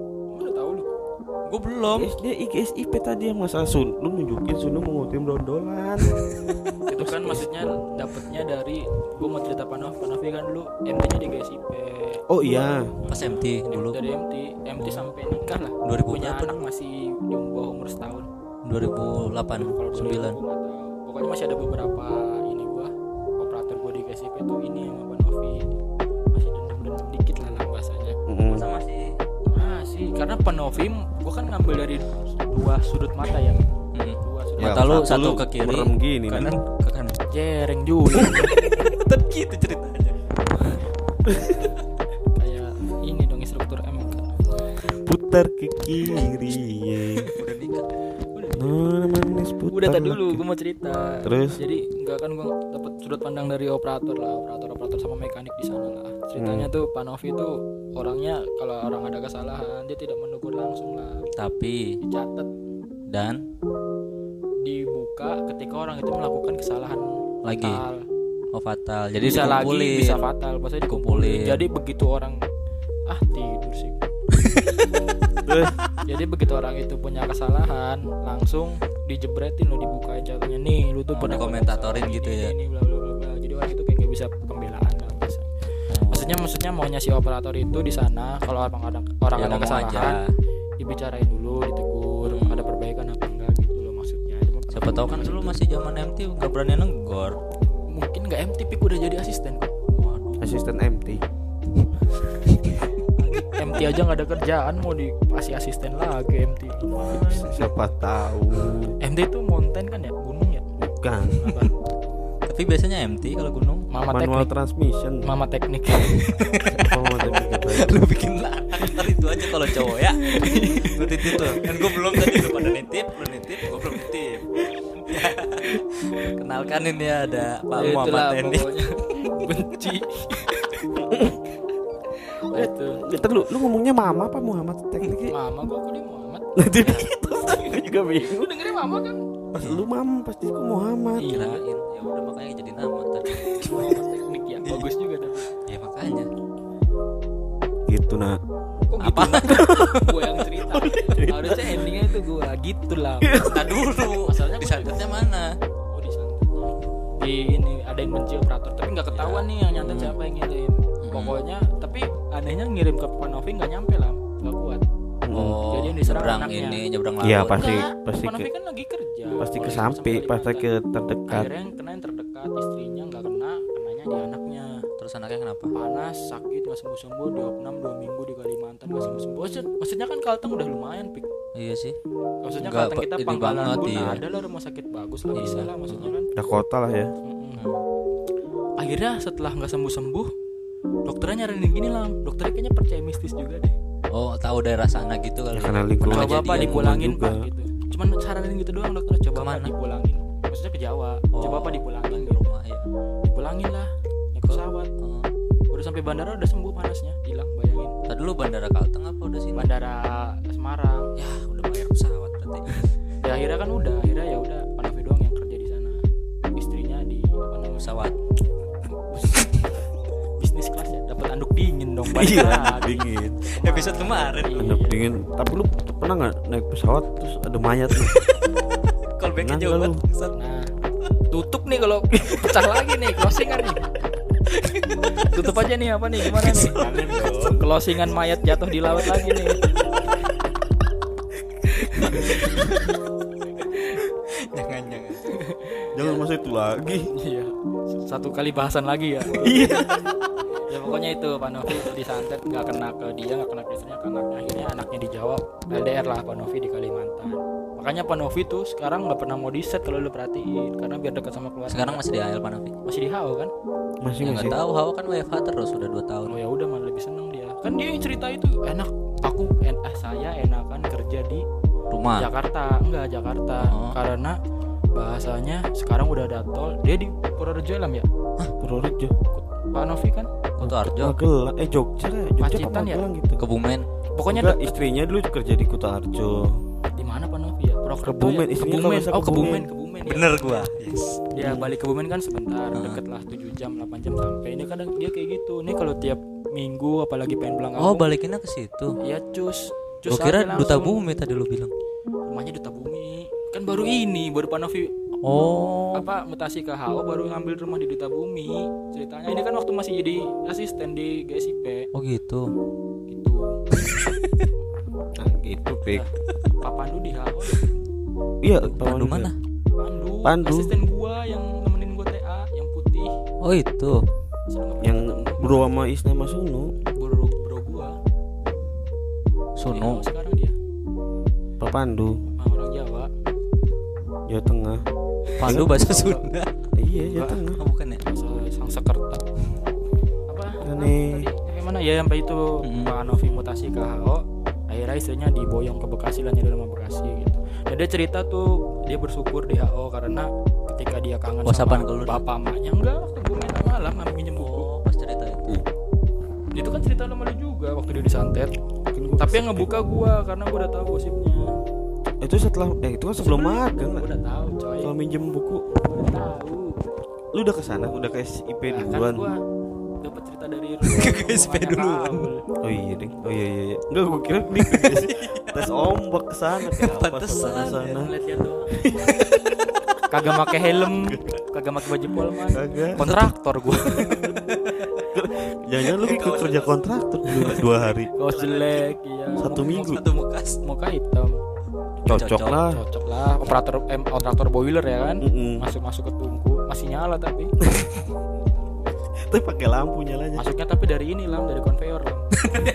gue belum. GSDI GSIP tadi yang masalah Sun. Lu nunjukin Sun mau tim rondolan. <laughs> Itu kan maksudnya dapetnya dari gua mau cerita Panovi Panovi kan dulu MT nya di GSIP Oh iya. Pas MT dulu. Dari MT MT sampai nikah lah. 2000 punya anak masih di bawah umur setahun. 2008 kalau 9 9 gua nggak tahu. Pokoknya masih ada beberapa ini gua operator gua di GSIP itu ini sama Panovi masih dendam-dendam dikit lah lah bahasanya. Mm-mm. masa masih masih karena Panovi gua kan ngambil dari dua sudut mata ya. Dua sudut Ya, mata lu satu ke kiri merem gini, kanan ke kanan. Jereng juga. <laughs> Tadi gitu ceritanya. Kayak ini dong instruktur MK Putar ke kiri ye. udah nikah Nona manis putar udah tadi lagi. dulu gue mau cerita Terus? jadi enggak kan gue dapat sudut pandang dari operator lah operator operator sama mekanik di sana lah ceritanya tuh Panovi tuh orangnya kalau orang ada kesalahan dia tidak menegur langsung lah tapi dicatat dan dibuka ketika orang itu melakukan kesalahan Lagi. fatal. oh fatal jadi bisa lagi dikumpulin. bisa fatal maksudnya Dikumpulin. dikumpulin jadi begitu orang jadi begitu orang itu punya kesalahan langsung dijebretin lo dibukain jatuhnya. Nih lu tuh Oh, pernah dikomentatorin bersalah gitu ini, ya. ini, bla bla bla bla. Jadi orang itu kayak nggak bisa pembelaan lah bisa maunya maksudnya maunya si operator itu di sana kalau orang ada orang Ya, ada kesalahan aja. dibicarain dulu ditegur ada perbaikan apa enggak gitu loh maksudnya. Cuma siapa tahu kan dulu masih zaman MT nggak berani nenggor. Mungkin nggak MT Pik udah jadi asisten kok. Waduh asisten MT MT aja nggak ada kerjaan mau dikasih asisten lagi MT siapa tahu. MT itu mountain kan ya? Gunung ya? Bukan. Apa? Tapi biasanya MT kalau gunung. Mama manual teknik. transmission. Mama teknik. Apa mau teknik itu? lu bikin lah. Ntar itu aja kalau cowok ya. Lu titip tuh. Kan gue belum tadi. Lu pada nitip lu nitip gue belum nitip. Kenalkan ini ada Pak Ya, Muhammad pokoknya. benci itu Ntar lu, lu ngomongnya mama apa Muhammad? Teknik mama <laughs> gua kok dia Muhammad? Nanti itu gue juga bingung. Lu dengerin mama kan? Pas lu mama pasti ku Muhammad. Kirain. Ya udah makanya jadi nama tadi. Teknik ya bagus juga dah ya makanya. Gitu nah kok gitu apa? <laughs> Gua yang cerita. Harusnya endingnya itu gua. Gitu lah Nah dulu. Masalahnya di gua santetnya mana? di di ini ada yang benci operator. Tapi nggak ketahuan nih yang nyantet siapa yang ngirim pokoknya tapi anehnya ngirim ke Panovi nggak nyampe lah nggak kuat. Oh Jadi yang diserang nyebrang anaknya. ini nyebrang laut. Iya pasti Enggak, pasti Panovi ke kan lagi kerja. pasti ke sampai sampai pasti ke dekat. terdekat. Akhirnya yang kena yang terdekat istrinya nggak kena kenanya di anaknya terus anaknya kenapa? Panas sakit nggak sembuh sembuh dua enam dua minggu di Kalimantan nggak sembuh sembuh Maksud- maksudnya kan Kalteng udah lumayan pik. Iya sih. Maksudnya Nggak Kalteng kita pangkalan banget, pun iya. ada lah rumah sakit bagus lah bisa Iya. lah maksudnya kan. Dakota lah ya. Mm-mm. akhirnya setelah nggak sembuh sembuh dokternya nyaranin gini lah dokternya kayaknya percaya mistis juga deh. Oh tahu daerah sana gitu kali Ya, karena lingkungan Pernah coba apa dipulangin juga. pak gitu. Cuman saranin gitu doang dokter. Coba apa Ke mana? dipulangin? Maksudnya ke Jawa. Oh, coba apa dipulangin ke gitu. rumah ya dipulangin lah pesawat. Oh. udah sampai bandara udah sembuh panasnya. Hilang bayangin. Tadi dulu bandara Kalteng apa udah sini? Bandara Semarang. Ya udah bayar pesawat berarti. Ya akhirnya kan udah. Akhirnya ya udah Panovi doang yang kerja di sana. Istrinya di apa namanya? Pesawat. <laughs> Bisnis kelas ya. Dapat anduk dingin dong Iya <laughs> dingin. Episode kemarin. Iya. Anduk dingin. Tapi lu pernah nggak naik pesawat terus ada mayat lu? <laughs> Pernah jauh banget nah tutup nih kalau pecah lagi nih closingan nih tutup aja nih apa nih? Gimana nih? Closingan mayat jatuh di laut lagi nih. Jangan jangan. Jangan masa itu lagi. Iya. Satu kali bahasan lagi ya. Iya. Ya pokoknya itu Pak Novi disantet nggak kena ke dia nggak kena ke istrinya anaknya akhirnya anaknya dijawab LDR lah Pak Novi di Kalimantan makanya Pak Novi tuh sekarang nggak pernah mau di set kalau lu perhatiin karena biar dekat sama keluarga. Sekarang masih di AL Panavi masih di HO kan? Masih ya nggak tahu Hawa kan WFH terus udah 2 tahun. Oh ya udah malah lebih seneng dia. Kan dia cerita itu enak. Aku en eh, saya enakan kerja di rumah. Jakarta. Enggak Jakarta. Oh. karena bahasanya sekarang udah ada tol. Dia di Purworejo Elam ya? Purworejo. Pak Novi kan? Kutu Arjo. Magelang Eh Jogja ya Jogja Pacitan ya? Gitu? Kebumen. Pokoknya Enggak, istrinya dulu kerja di Kuta Arjo. Di mana ya Purwokerto Kebumen, ya? istrinya Kebumen. oh Kebumen. Kebumen. Ya. bener gua. Yes. Dia balik Kebumen kan sebentar. Ah. deket lah 7 jam 8 jam sampai. Ini kadang dia kayak gitu. Nih kalau tiap minggu apalagi pengen pulang oh balikinnya ke situ. Ya cus. Cus gua kira duta bumi tadi lu bilang. Rumahnya duta bumi. Kan baru ini baru Pak Novi oh. Apa mutasi ke HO baru ngambil rumah di duta bumi ceritanya. Ini kan waktu masih jadi asisten di GSIP oh gitu. Gitu. Nah <laughs> gitu Pik. Pak Pandu di HO Iya Pandu mana? Pandu, Pandu. asisten gua yang nemenin gua TA yang putih. Oh itu. Yang bro sama Isna sama Sunu. Bro bro gua. HO sekarang dia. Pak Pandu? Sama orang Jawa. Jawa Tengah. Pandu bahasa Sunda. Iya Jawa Tengah. Oh, bukan ya? Sang sekerta apa? Ini- mana ya sampai itu Mm. Pak Novi mutasi ke HO akhirnya istrinya diboyong ke Bekasi lah nyari rumah Bekasi gitu. Dan dia cerita tuh dia bersyukur di HO karena ketika dia kangen Whatsappan sama bapak emaknya enggak waktu gue main malam ngambil minjem buku. Oh pas cerita itu. Itu kan cerita sama lu juga waktu dia disantet. Gua- tapi yang ngebuka gua karena gua udah tahu gosipnya. Itu setelah Eh itu kan sebelum magang gua udah tahu coy. Kalau minjem buku. Gua udah tahu. Lu udah ke sana Udah ke SIP Nah, kan duluan? gua dapat cerita dari Ke SP rumahnya duluan. Raul. Oh iya ding Oh iya iya iya Enggak gue kira di tes, <laughs> ombak Kayak apa Pantesan, sana ya. sana Lihat-lihat doang. kagak pakai helm kagak pakai baju polman Kagak kontraktor gua <laughs> Jangan-jangan lu ikut kerja kontraktor dulu dua hari kaos jelek iya Satu Muka- minggu. Satu mukas. muka hitam Cocok Cocok. lah cocok lah operator eh, kontraktor boiler ya kan Mm-mm. masuk masuk ke tungku masih nyala tapi <laughs> Tapi pakai lampu nyalanya. Masuknya tapi dari ini lam dari konveyor lam.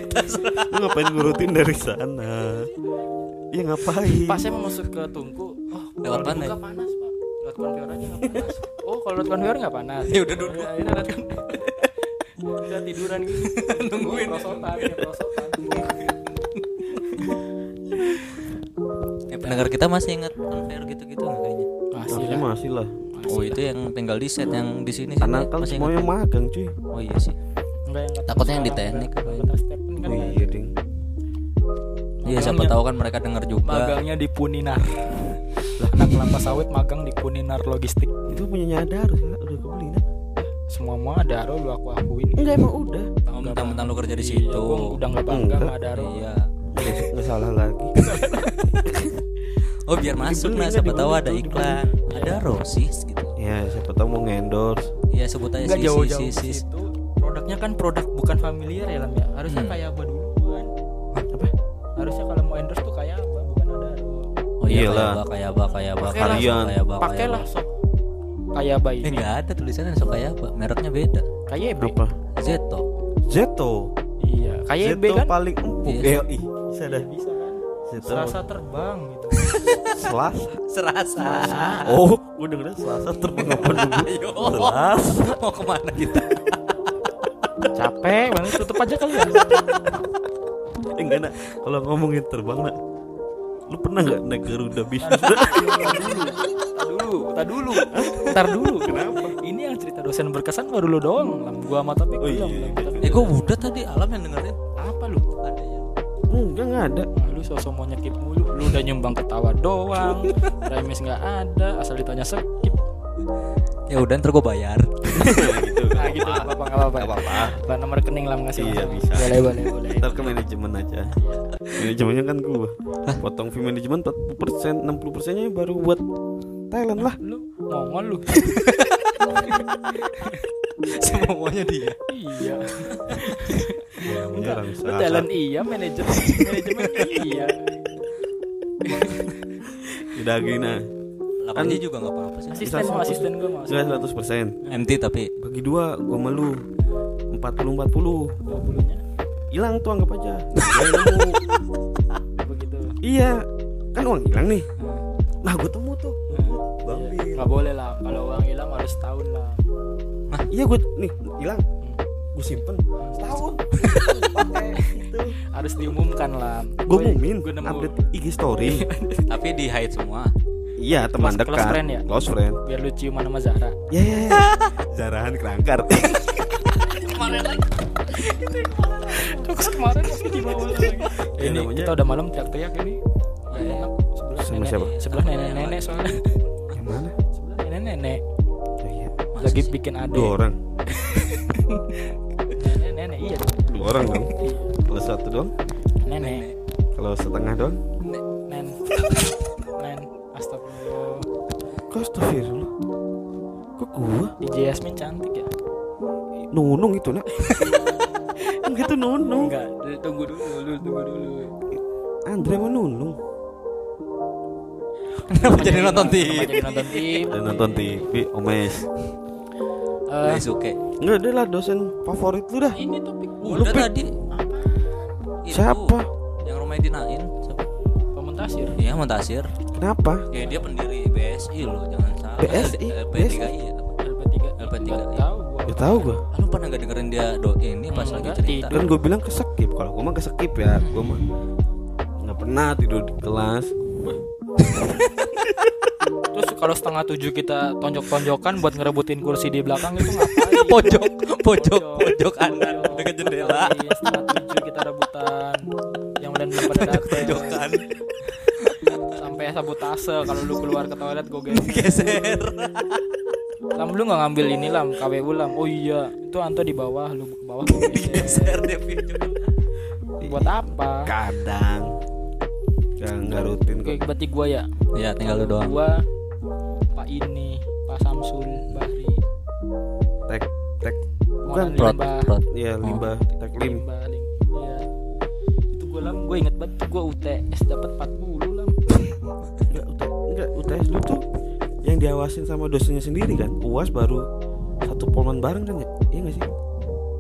<laughs> Lu ngapain ngurutin dari sana? Iya ngapain? Pas saya mau masuk ke tungku oh Lewat mana panas pak. Lewat konveyor aja nggak panas. Oh kalau lewat konveyor nggak panas. <laughs> Ya udah duduk. ya, ini lewat konveyor. udah tiduran gitu. <laughs> Nungguin. Prosotan ya prosotan Eh, pendengar kita masih ingat konveyor gitu-gitu nggak kayaknya? masih Masih lah. masih lah Oh itu yang tinggal di set yang di sini Karena kan semuanya ingat. magang cuy. Oh iya sih. Enggak yang Takutnya yang di teknik apa kan Oh iya ada. ding. Iya siapa tahu kan mereka dengar juga. magangnya di Puninar. Anak kelapa sawit magang di Puninar logistik. Itu punyanya Adaro ya udah kebeli kan semua mau ada lu aku akuin. Enggak emang udah. Oh, mentang-mentang lu kerja di Iya, situ. udah nggak bangga Enggak. sama Adaro Iya. Nggak salah lagi <laughs> Oh biar masuk Dibeli nah siapa tahu ada iklan. Ada Rosis gitu. Ya siapa tahu mau ngendorse Iya sebut aja nggak si si jauh-jauh si ke si. situ produknya kan produk bukan familiar ya lam ya harusnya Hmm. kayak apa duluan apa harusnya kalau mau endorse tuh kayak apa bukan Adaro Oh iya Iyalah. kayak apa kayak apa kayak apa Pakailah, kalian. kayak apa pakailah sok kayak apa Eh ini nggak ada tulisannya sok kayak apa. Mereknya beda. kayak Apa Zeto. Zeto iya kayak B Zeto kan paling empuk Iya. Eh, bisa dah bisa kan Zeto Selasa terbang gitu Selasa Serasa. Oh gue dengernya Selasa terbang apa dulu <laughs> Ayo. Selasa Mau ke mana kita? capek banget tutup aja kali ya Eh, enggak nak kalau ngomongin terbang nak lu pernah nggak naik Garuda bisnis dulu, tar dulu, tar dulu. Kenapa? Ini yang cerita dosen berkesan baru lu doang. Lam gua sama Topik Oh, iya, iya, iya. Tapi Eh gue udah tadi alam yang dengerin. apa lu? Ada ya. Enggak nggak ada Nah, lu sosok mau nyekip mulu. Lu udah nyumbang ketawa doang. <laughs> Remes nggak ada, asal ditanya skip. Ya udah ntar gue bayar. gitu <laughs> Nah, gitu nggak apa-apa, nggak apa-apa. Apa-apa. Lah, nomor rekening lam ngasih. Iya, langsung. bisa. Boleh, boleh, boleh. <laughs> ntar ke manajemen aja manajemennya kan gua potong fee manajemen 40% 60 persennya baru buat Thailand lah Lu mongol lu. <laughs> Semuanya dia. iya. Orang Lu talent iya, manajemen manajemen iya. <laughs> udah gini Kan- J juga nggak apa-apa sih. Asisten mau asisten gua mau. Enggak 100 persen MT tapi bagi dua gua malu 40 40 20-nya hilang tuh anggap aja <laughs> begitu. iya kan uang hilang nih Nah, gua temu tuh Bang iya. Bil. nggak boleh lah kalau uang hilang harus setahun lah. Iya gua nih hilang. Gua simpen. Setahun. Itu. Harus diumumkan lah. Gua mumin gue nemu. update IG story. <laughs> Tapi di hide semua. iya teman Close- dekat. close friend ya? close friend. Biar lu ciuman sama Zara ya ya ya. jarahan kerangkar. Kemarin lagi. terus kemarin di bawah lagi. Ini namanya- kita udah malam teriak-teriak ini. Sebelah Sama nenek siapa? sebelah nenek-nenek soalnya mana? Sebelah nenek-nenek Oh, iya. lagi bikin ade dua orang. <laughs> Nenek-nenek iya. Dua orang dong. Kalau satu dong nenek. Kalau setengah dong nen. <laughs> Nen. Astagfirullah. Kok astagfirullah. Kok gua? DJ Yasmin cantik ya? Nunung itu nak. <laughs> Enggak itu nunung. Enggak tunggu dulu tunggu dulu. Andre mah nunung Kenapa jadi nonton TV? jadi nonton TV dan nonton TV Omes Eh, Daisuke. enggak dia lah dosen favorit lu dah ini topik Udah tadi. Itu, Siapa? Yang rumah dinain. Siapa? pementasir Iya Montasir. kenapa Ya dia pendiri BSI loh, jangan salah. BSI? LP3 iya. LP3 LP3, Nggak iya. tahu gua ya tahu gua Ah, Lu pernah gak dengerin dia do ini pas lagi cerita? kan gua bilang kesekip kalau gua mah kesekip ya gua mah nggak pernah tidur di kelas <laughs> Terus kalau setengah tujuh kita tonjok-tonjokan buat ngerebutin kursi di belakang itu ngapain? <laughs> pojok, pojok, pojok kanan Pojok. dekat jendela. Iya, setengah tujuh kita rebutan. Yang lain belum pada datang. Pojokan Sampai sabotase kalau lu keluar ke toilet gue geser. Lam lu nggak ngambil ini lam KWU lam. Oh iya, itu Anto di bawah, lu ke bawah geser. <laughs> Geser dia video. Buat apa? kadang yang nggak rutin Oke, kok berarti gua ya. Ya tinggal lu doang. Gua Pak ini, Pak Samsul, Bahri. tek tek pengelolaan prot limbah prot Iya, Oh. limbah taklim. limbah lim- iya itu gue lam gue inget banget gue UTS dapat 40 lam Enggak, UT, enggak UTS dulu tuh yang diawasin sama dosennya sendiri kan. UAS baru satu polman bareng kan ya? Iya nggak sih?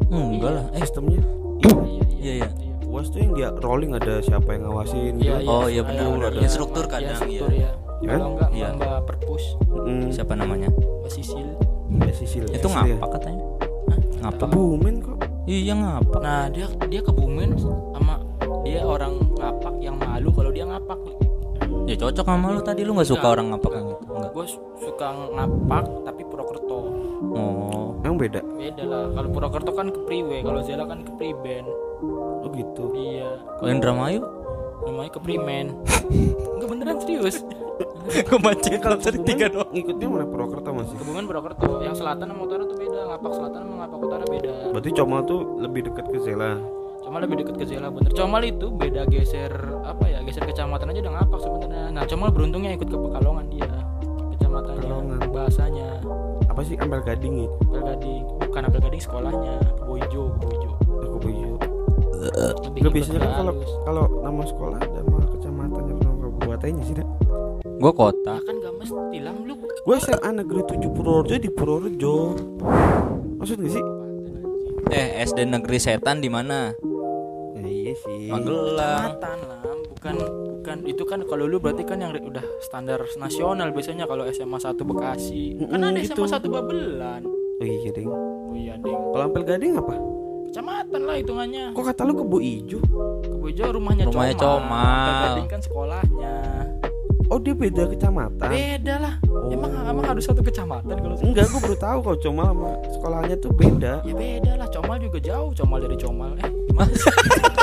Hmm, enggak lah eh Sistemnya. Iya. iya iya UAS tuh yang dia rolling ada siapa yang ngawasin gitu. Oh, iya, ada- betul. ada- Ada iya, instruktur iya, kadang, instruktur, iya. ya. Ya kan? Kalau enggak Iya. mbak perpus Mm. siapa namanya mbak Sisil Ya, Sisil. itu Sisil ya. ngapak katanya Hah? ngapak Kebumen kok. iya ngapak nah dia dia kebumen sama dia orang ngapak yang malu kalau dia ngapak ya cocok sama lu tadi lu nggak suka Enggak. orang ngapak gitu enggak gue suka ngapak beda. lah. Kalau Purwokerto kan ke Priwe kalau Zela kan ke Priben Oh gitu. iya. Kalau Indramayu namanya ke Primen enggak beneran serius. <laughs> Gue mancing Kalau Kebumen tiga doang. Ngikutnya mana Purwokerto masih? Kebumen Purwokerto. Yang selatan sama utara tuh beda. Ngapak selatan sama ngapak utara beda. Berarti Comal tuh lebih dekat ke Zela. Comal lebih dekat ke Zela bener. Comal itu beda geser apa ya geser kecamatan aja udah ngapak sebenarnya. Nah Comal beruntungnya ikut ke Pekalongan dia. Kecamatannya Pekalongan. bahasanya Apa sih Ampel Gading ya? Apel Gading bukan Apel Gading sekolahnya baju. Lebih Enggak ikut biasanya kan ke kalau kalau nama sekolah ada nama kecamatannya nama kabupatennya sih dah. gue kota Ya kan gak mesti lam lu Gue SMA Negeri 7 Purworejo di Purworejo. Maksud gak sih? eh SD negeri setan di mana Ya, iya sih. Magelang kecamatan bukan bukan itu kan kalau lu berarti kan yang udah standar nasional biasanya kalau SMA 1 Bekasi kan Mm-mm, ada gitu. SMA 1 Babelan Oh iya ding. oh iya ding Kalau Ampel Gading apa? kecamatan lah hitungannya Kok kata lu kebo ijo? Kebojo rumahnya, Rumahnya Comal. Comal. Apel Gading kan sekolahnya Oh dia beda kecamatan. beda lah emang emang harus satu kecamatan kalau Enggak, gue baru tahu kalau Comal sama sekolahnya tuh beda. ya beda lah Comal juga jauh Comal dari Comal eh <laughs>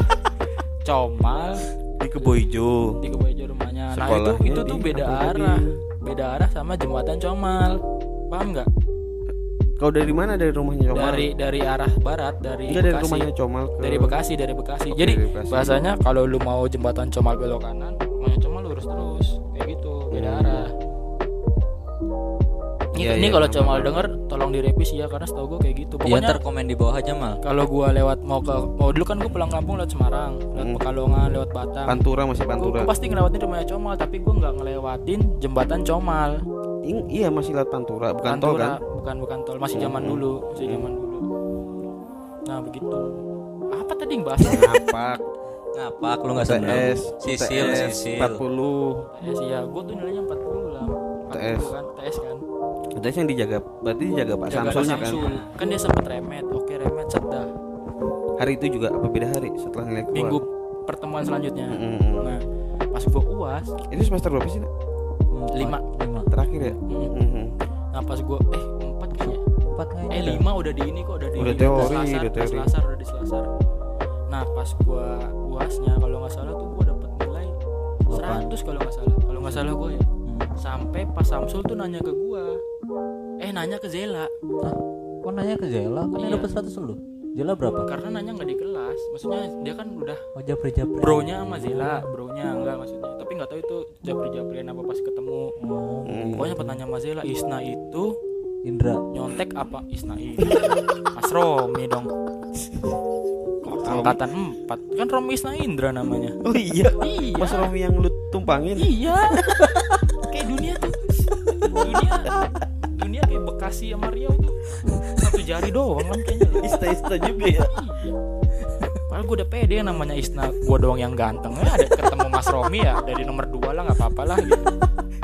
Comal Di Kebo Ijo. di Kebojo rumahnya. Nah itu Sekolahnya itu tuh beda arah. Beda arah sama jembatan Comal. Paham nggak? Kau dari mana? Dari rumahnya Comal? dari dari arah barat dari Enggak dari Bekasi. rumahnya Comal ke dari Bekasi dari Bekasi. Oke, jadi dari Bekasi. bahasanya kalau lu mau jembatan Comal belok kanan rumahnya Comal lurus terus. Kayak gitu beda Hmm. arah ini, Iya, ini iya, kalau paham, Comal paham. denger tolong direvisi ya karena setahu gue kayak gitu ya pokoknya ntar komen di bawah aja mal kalau gua lewat mau ke mau dulu kan gua pulang kampung lewat Semarang lewat Hmm. Pekalongan lewat Batang Pantura masih Pantura. gua pasti ngelewatin rumahnya Comal tapi gua nggak ngelewatin jembatan Comal Ing- iya masih lewat Pantura, bukan tol Pantura, kan? bukan bukan tol masih zaman Hmm. dulu masih zaman dulu nah begitu apa tadi yang bahas Ngapak, ngapak lu nggak seneng TS, sisil sisil 40. TS ya gua tuh nilainya 40 lah 40 TS. kan TS kan TS yang dijaga, berarti dijaga Pak Jaga Samsulnya kan? Kan dia sempat remet oke remet set dah Hari itu juga apa beda hari setelah nilai keluar? minggu pertemuan selanjutnya Mm-mm. nah pas gua uas Itu semester berapa sih? Nak? lima lima Terakhir ya? mm, Mhm. nah pas gua eh empat kayaknya empat kayaknya eh lima udah di ini kok udah di Udah teori, Selasar, udah teori. Selasar, udah di Selasar nah pas gua uasnya kalau nggak salah tuh gua dapet nilai 100 kalau nggak salah kalau nggak salah gua ya Hmm. sampai pas Samsul tuh nanya ke gua eh nanya ke Zela. Hah? kok nanya ke Zela? Kan Iya. dapat seratus lu. Zela berapa? Karena nanya nggak di kelas. Maksudnya dia kan udah oh japri japri. bronya sama Zela. Bronya enggak maksudnya. Tapi nggak tahu itu japri-japrian apa pas ketemu. Oh. Hmm. pokoknya pertanyaan sama Zela Isna itu Indra. nyontek apa? Isna itu. Mas Romi dong. Angkatan 4 kan Romi Isna Indra namanya. Oh iya. iya. Mas Romi yang lu tumpangin. iya. Kayak dunia tuh. Dunia dunia kayak Bekasi sama Riau tuh satu jari doang kan kayaknya Ista-ista juga ya. iya Padahal gue udah pede namanya Isna Gue doang yang ganteng ya ada ketemu Mas Romi ya Dari nomor 2 lah gak apa-apa lah gitu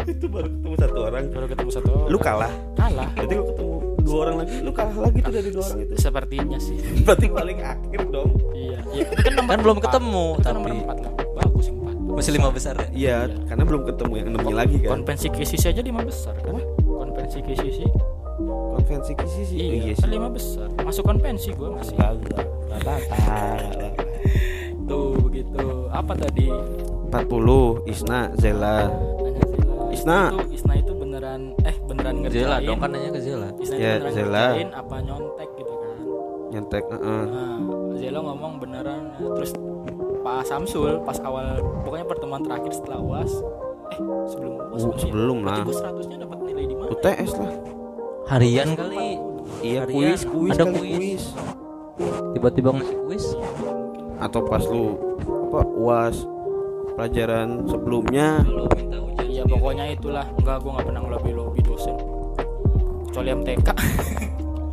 itu baru ketemu satu orang. Baru ketemu satu Lu kalah. Kalah Berarti lu ketemu dua orang lagi, lu kalah lagi tuh dari dua orang itu. Sepertinya sih Berarti paling akhir dong. Iya ya, itu kan, nomor Kan belum empat. ketemu, Itu kan nomor tapi. 4 lah Bagus 4 masih lima besar ya Iya, karena belum ketemu yang enamnya lagi kan. Konvensi KCC aja 5 besar kan Konvensi KCC Konvensi kisi sih. Iya, iya kan sih. 5 besar Masuk konvensi gue masih Kagak. Gak apa-apa. Tuh begitu Apa tadi 40 Isna Zela Zela Isna. itu, Isna itu beneran Eh beneran ngerjain Zela dong kan nanya ke Zela Isna Ya, beneran Zela. ngerjain apa nyontek gitu kan nyentek heeh. Nah, Zelo ngomong beneran terus Pak Samsul pas awal pokoknya pertemuan terakhir setelah UAS eh sebelum UAS Uh, sebelum lah. Gue 100 nya dapat nilai di mana? UTS lah harian kali Iya harian. kuis, kuis ada kali kuis. kuis. Tiba-tiba ngasih kuis. Atau pas lu apa uas pelajaran sebelumnya Lu minta ujian. Iya pokoknya itulah enggak gue nggak pernah ngelobi lobi dosen kecuali MTK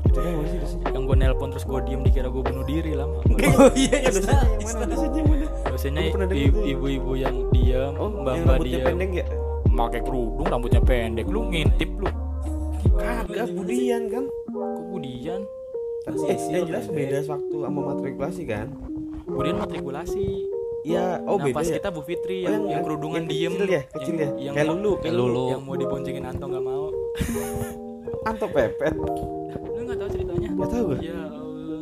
itu kan masih gue nelpon terus gue diem dikira gue bunuh diri lama Oh iya, iya, Dosennya yang mana? Dosennya yang mana? dosennya ibu-ibu yang diam Oh, mbak yang mbak rambutnya diam pendek ya? pakai kerudung rambutnya pendek lu ngintip lu Kagak budian kan? kok budian Eh, yang jelas beda waktu sama matrikulasi kan? budian matrikulasi Iya, oh nah, beda pas ya. kita Bu Fitri Oh, yang, yang- yang kerudungan yang diem kecil ya, kecil ya? yang, Kayak yang, lulu, kayak lulu. yang mau diboncengin Anto nggak mau Anto pepet. Gak tahu gue. ya Allah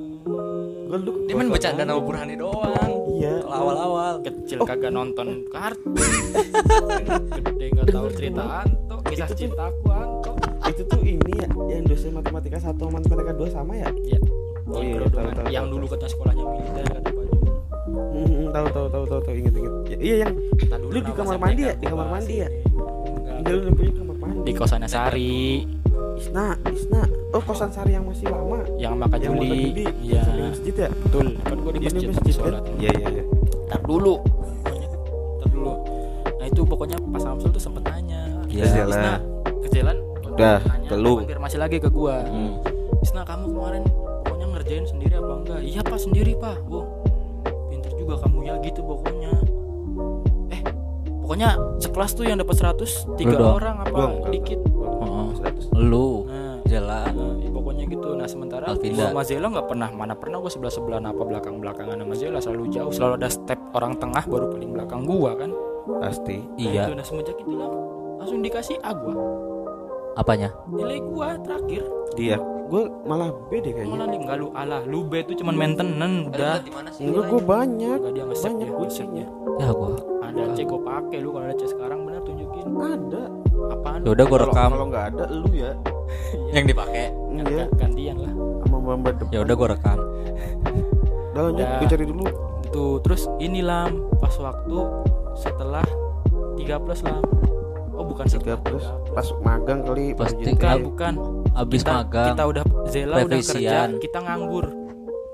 Gue dulu Dia main bercanda sama Burhani doang. Iya. Kalau awal-awal. kecil kagak nonton kartun gede nggak tahu cerita Anto kisah Itu cintaku Anto Itu tuh ini ya, yang dosen matematika satu sama matematika dua sama ya? ya Oh iya, kerudungan. tahu, tahu, yang tahu, dulu kata sekolahnya militer kata baju Hmm, tahu tahu tahu tahu tahu inget inget. Ya, iya yang dulu Lu di kamar mandi ya? Di kamar mandi ya? ini? Enggak. dia lu punya kamar mandi. di kosannya Sari Isna, Isna. Oh kosan sari yang masih lama. yang Maka Yang Juli iya masjid ya? betul kan gue di Iya, masjid, masjid kan? sholat Iya iya iya. Ntar dulu pokoknya Ntar dulu Nah itu pokoknya pas Samsul tuh sempet nanya Iya. Kesialan. Isna Kecilan Udah, nanya, ke lu. Konfirmasi lagi ke gua Hmm. Isna kamu kemarin pokoknya ngerjain sendiri apa enggak Iya pak sendiri pak Wow Pinter juga kamu ya gitu pokoknya Eh Pokoknya sekelas tuh yang dapat 100 Tiga orang apa enggak. dikit Heeh. Seratus. Lu Nah jalan. Nah, ya pokoknya gitu. Nah sementara Alvinda. gua sama Zela nggak pernah mana pernah gua sebelah sebelahan apa belakang belakangan sama Zela selalu jauh selalu ada step orang tengah baru paling belakang gua kan. Pasti. Nah, Iya. itu, nah semenjak itu lah langsung dikasih A gua Apanya? nilai gua terakhir Dia. Gue malah B deh kayaknya. malah enggak lu alah lu B itu cuman maintenance udah Enggak gue banyak. Enggak dia nge-save Banyak dia, gue Ya gua. ada C gua pakai lu kalau ada C sekarang bener Ada. apaan Ya udah gua rekam Kalau nggak ada lu ya. <laughs> yang dipakai. Iya. gantian lah Sama mbak depan. Ya udah gua rekam. Udah lanjut. Gue cari dulu. itu terus ini lam pas waktu setelah 3 plus lam oh bukan Tiga setelah plus. 3 Pas magang kali. pas Pasti jadi- bukan Kan Abis kita, magang. kita udah Zela udah kerja kita nganggur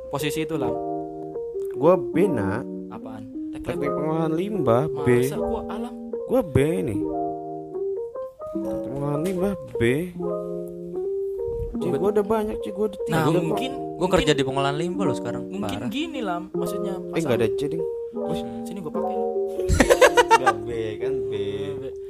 posisi itu lam Gue B nak. apaan Teknik pengolahan limbah B. masa gua alam Gue B nih. Limbah B. Cik gue udah banyak cik gue udah tiga nah mungkin Gua kerja di pengolahan limbah lo sekarang. mungkin Parah. gini lam maksudnya Eh nggak ada C ding. sini gua pakai Gak B kan B.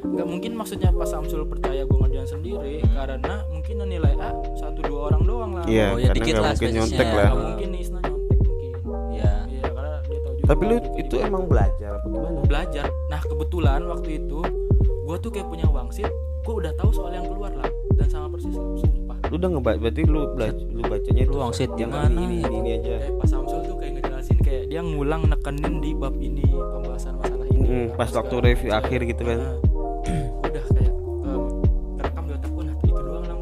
nggak mungkin maksudnya pas Samsul percaya gua ngerjain sendiri karena mungkin nilai A satu dua orang doang lah Iya, Oh, ya karena dikit nggak lah mungkin spesiesnya. nyontek lah. Nggak mungkin nih Isna nyontek mungkin Ya. iya karena dia tahu juga Tapi lu gua itu gitu. emang belajar apa gimana? belajar nah kebetulan waktu itu gue tuh kayak punya wangsit gue udah tahu soal yang keluar lah dan sama persis lah sumpah Lu udah ngebaca berarti lu belajar lu bacanya itu wangsit yang gimana? ini ini, ini aja. kayak pas Samsul tuh kayak ngejelasin kayak dia ngulang nekenin di bab ini pembahasan masalah ini Hmm, pas waktu review akhir gitu kan. Nah, <clears throat> udah kayak em, rekam di otakku nah itu doang lah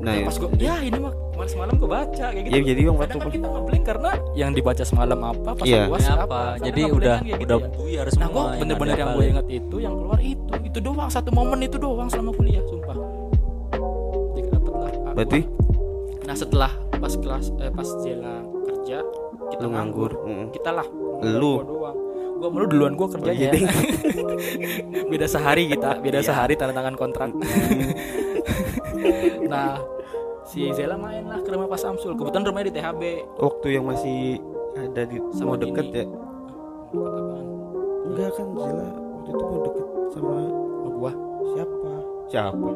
Nah, pas gue ya ini mah semalam gue baca kayak gitu Ya, jadi yang waktu kan kita ngeblank karena yang dibaca semalam apa pas luas Ini apa, apa? Kadang Jadi udah kan gitu udah ya. buyar Nah semua. gue bener-bener yang gue ada inget itu yang keluar itu itu doang satu momen itu doang selama kuliah sumpah. Jadi dapet lah. A berarti. Nah setelah pas kelas eh, pas Zela kerja kita lu nganggur. nganggur. Mm. Kita lah. Lu. Gua doang. Gua malu duluan gua kerjanya. iya, ding. <laughs> beda sehari kita, beda Iya. sehari tanda tangan kontrak. <laughs> nah si Zela main lah ke rumah Pak Samsul. Kebetulan rumahnya di THB. Waktu yang masih ada di Sama mau deket Dini. ya. Enggak kan Zila waktu itu mau deket sama Sama gua. siapa? Siapa?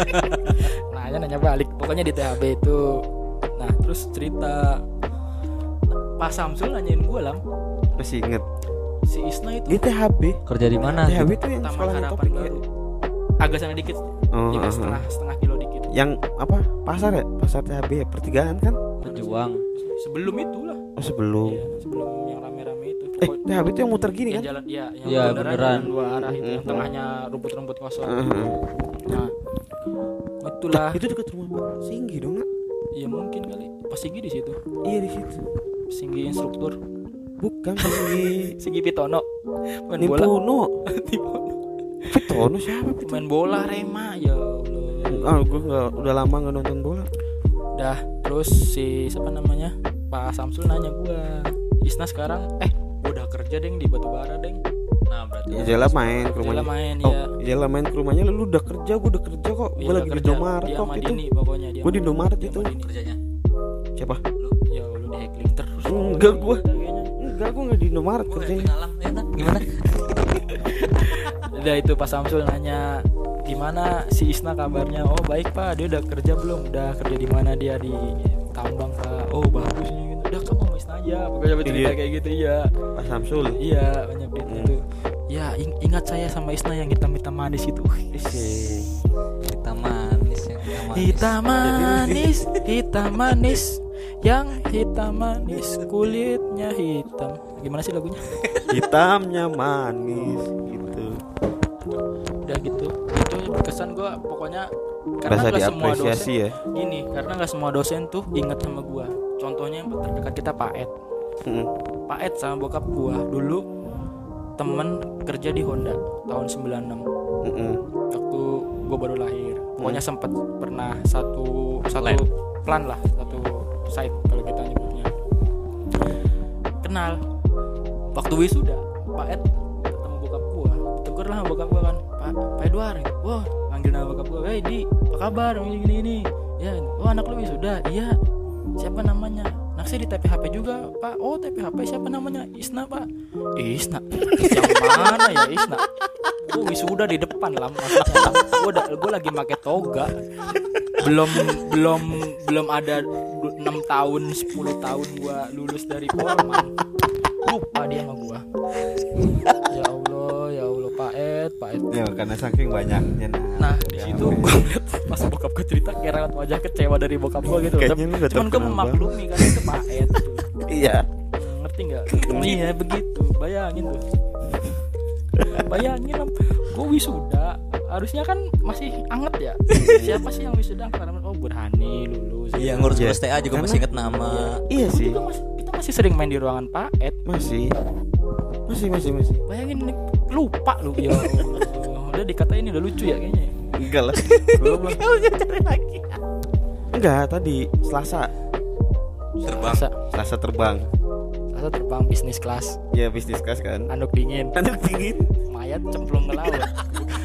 <laughs> nanya nanya balik pokoknya di THB itu nah terus cerita Pak Samsul nanyain gue lam Masih inget si Isna itu Di THB. Kerja di mana? THB itu yang sekolahnya Harapan topik ya. Baru agak sana dikit Oh, ya, ah. setengah setengah kilo dikit yang apa? Pasar ya? Pasar THB ya? Pertigaan kan? Pejuang. sebelum itu lah Oh, sebelum. Iya, sebelum yang rame-rame itu Eh, Pokok- THB itu yang muter gini yang kan? jalan ya yang Iya, beneran, dua arah itu yang Mhm. tengahnya rumput-rumput kosong ah. nah Lah, itulah itu dekat rumah Pak Singgi dong, Nak. ya mungkin kali pas Singgi di situ Iya di situ. Singgi instruktur Bukan Singgi. <laughs> Singgi Pitono main bola. <laughs> Pitono siapa? main bola Rema ya Allah Ah, gue nggak udah lama nggak nonton bola. dah terus si siapa namanya Pak Samsul nanya gua Isna sekarang eh udah kerja deng di Batubara deng nah berarti Ya Jela main ke Jela rumahnya. main Oh, ya Jela main ke rumahnya lu udah kerja, gua udah kerja kok. Iya, Gua lagi di kerja. Indomaret dia kok gitu. Dini pokoknya dia Gua di Indomaret dia itu. kerjanya Siapa? lu ya lu di heckling terus Enggak, kayaknya. Enggak, gua enggak di Indomaret Gua kerjanya. ya Tan? gimana <laughs> Udah itu Pak Samsul nanya gimana si Isna kabarnya? Oh baik pak. Dia udah kerja belum? Udah kerja di mana dia? Di tambang pak. Oh bagus nih. Gitu udah kamu sama Isna aja. Pokoknya cerita Iya. kayak gitu iya. Pak Samsul. iya banyak duitnya Hmm. tuh ya ing- ingat saya sama Isna yang hitam hitam manis itu. Hitam manis yang hitam manis. Hitam manis hitam manis. Yang hitam manis kulitnya hitam. Gimana sih lagunya? Hitamnya manis berkesan gua pokoknya karena nggak semua dosen ya. gini karena nggak semua dosen tuh inget sama gua. Contohnya yang terdekat kita Pak Ed. Mm. Pak Ed sama bokap gua. Dulu temen kerja di Honda tahun 96 Mm-mm. waktu gua baru lahir. Pokoknya sempet pernah satu satu Plan. plan lah satu site kalau kita nyebutnya. Kenal. Waktu wisuda Pak Ed ketemu bokap gua. Tegur lah bokap gua kan Pak Pak Edward. Wah manggil nama bokap gua hey di apa kabar? Gini gini gini ya oh anak lu wisuda iya. Siapa namanya? Naksir di TPHP juga pak. Oh TPHP siapa namanya? Isna pak. Isna. Yang mana ya Isna? Gue wisuda di depan lah gue gue lagi pakai toga. Belum belum belum ada 6 tahun 10 tahun gue lulus dari Polman lupa dia sama gue ya Allah. ya Pak Ed Ya karena saking banyaknya. Nah di situ gue ngeliat pas bokap gue cerita kayak raut wajah kecewa dari bokap gue gitu. Kayaknya Cuman gue memaklumi karena itu Pak Ed. gitu. Iya. Ngerti nggak? Iya begitu. Bayangin tuh. Bayangin gue wisuda harusnya kan masih anget ya. Siapa sih yang wisuda? Karena oh Burhani lulus. iya ngurus Iya. ngurus TA juga Karena- masih inget nama Iya sih. juga masih, kita masih sering main di ruangan Pak Ed. Masih. Masih masih masih. Bayangin nih, lupa lu ya. Udah dikatain udah lucu ya kayaknya. ya. Enggak lah. Belum lah. Enggak, tadi Selasa. terbang Selasa terbang. masa terbang bisnis kelas Ya bisnis kelas kan. anduk dingin Anak dingin. mayat cemplung ke laut <laughs>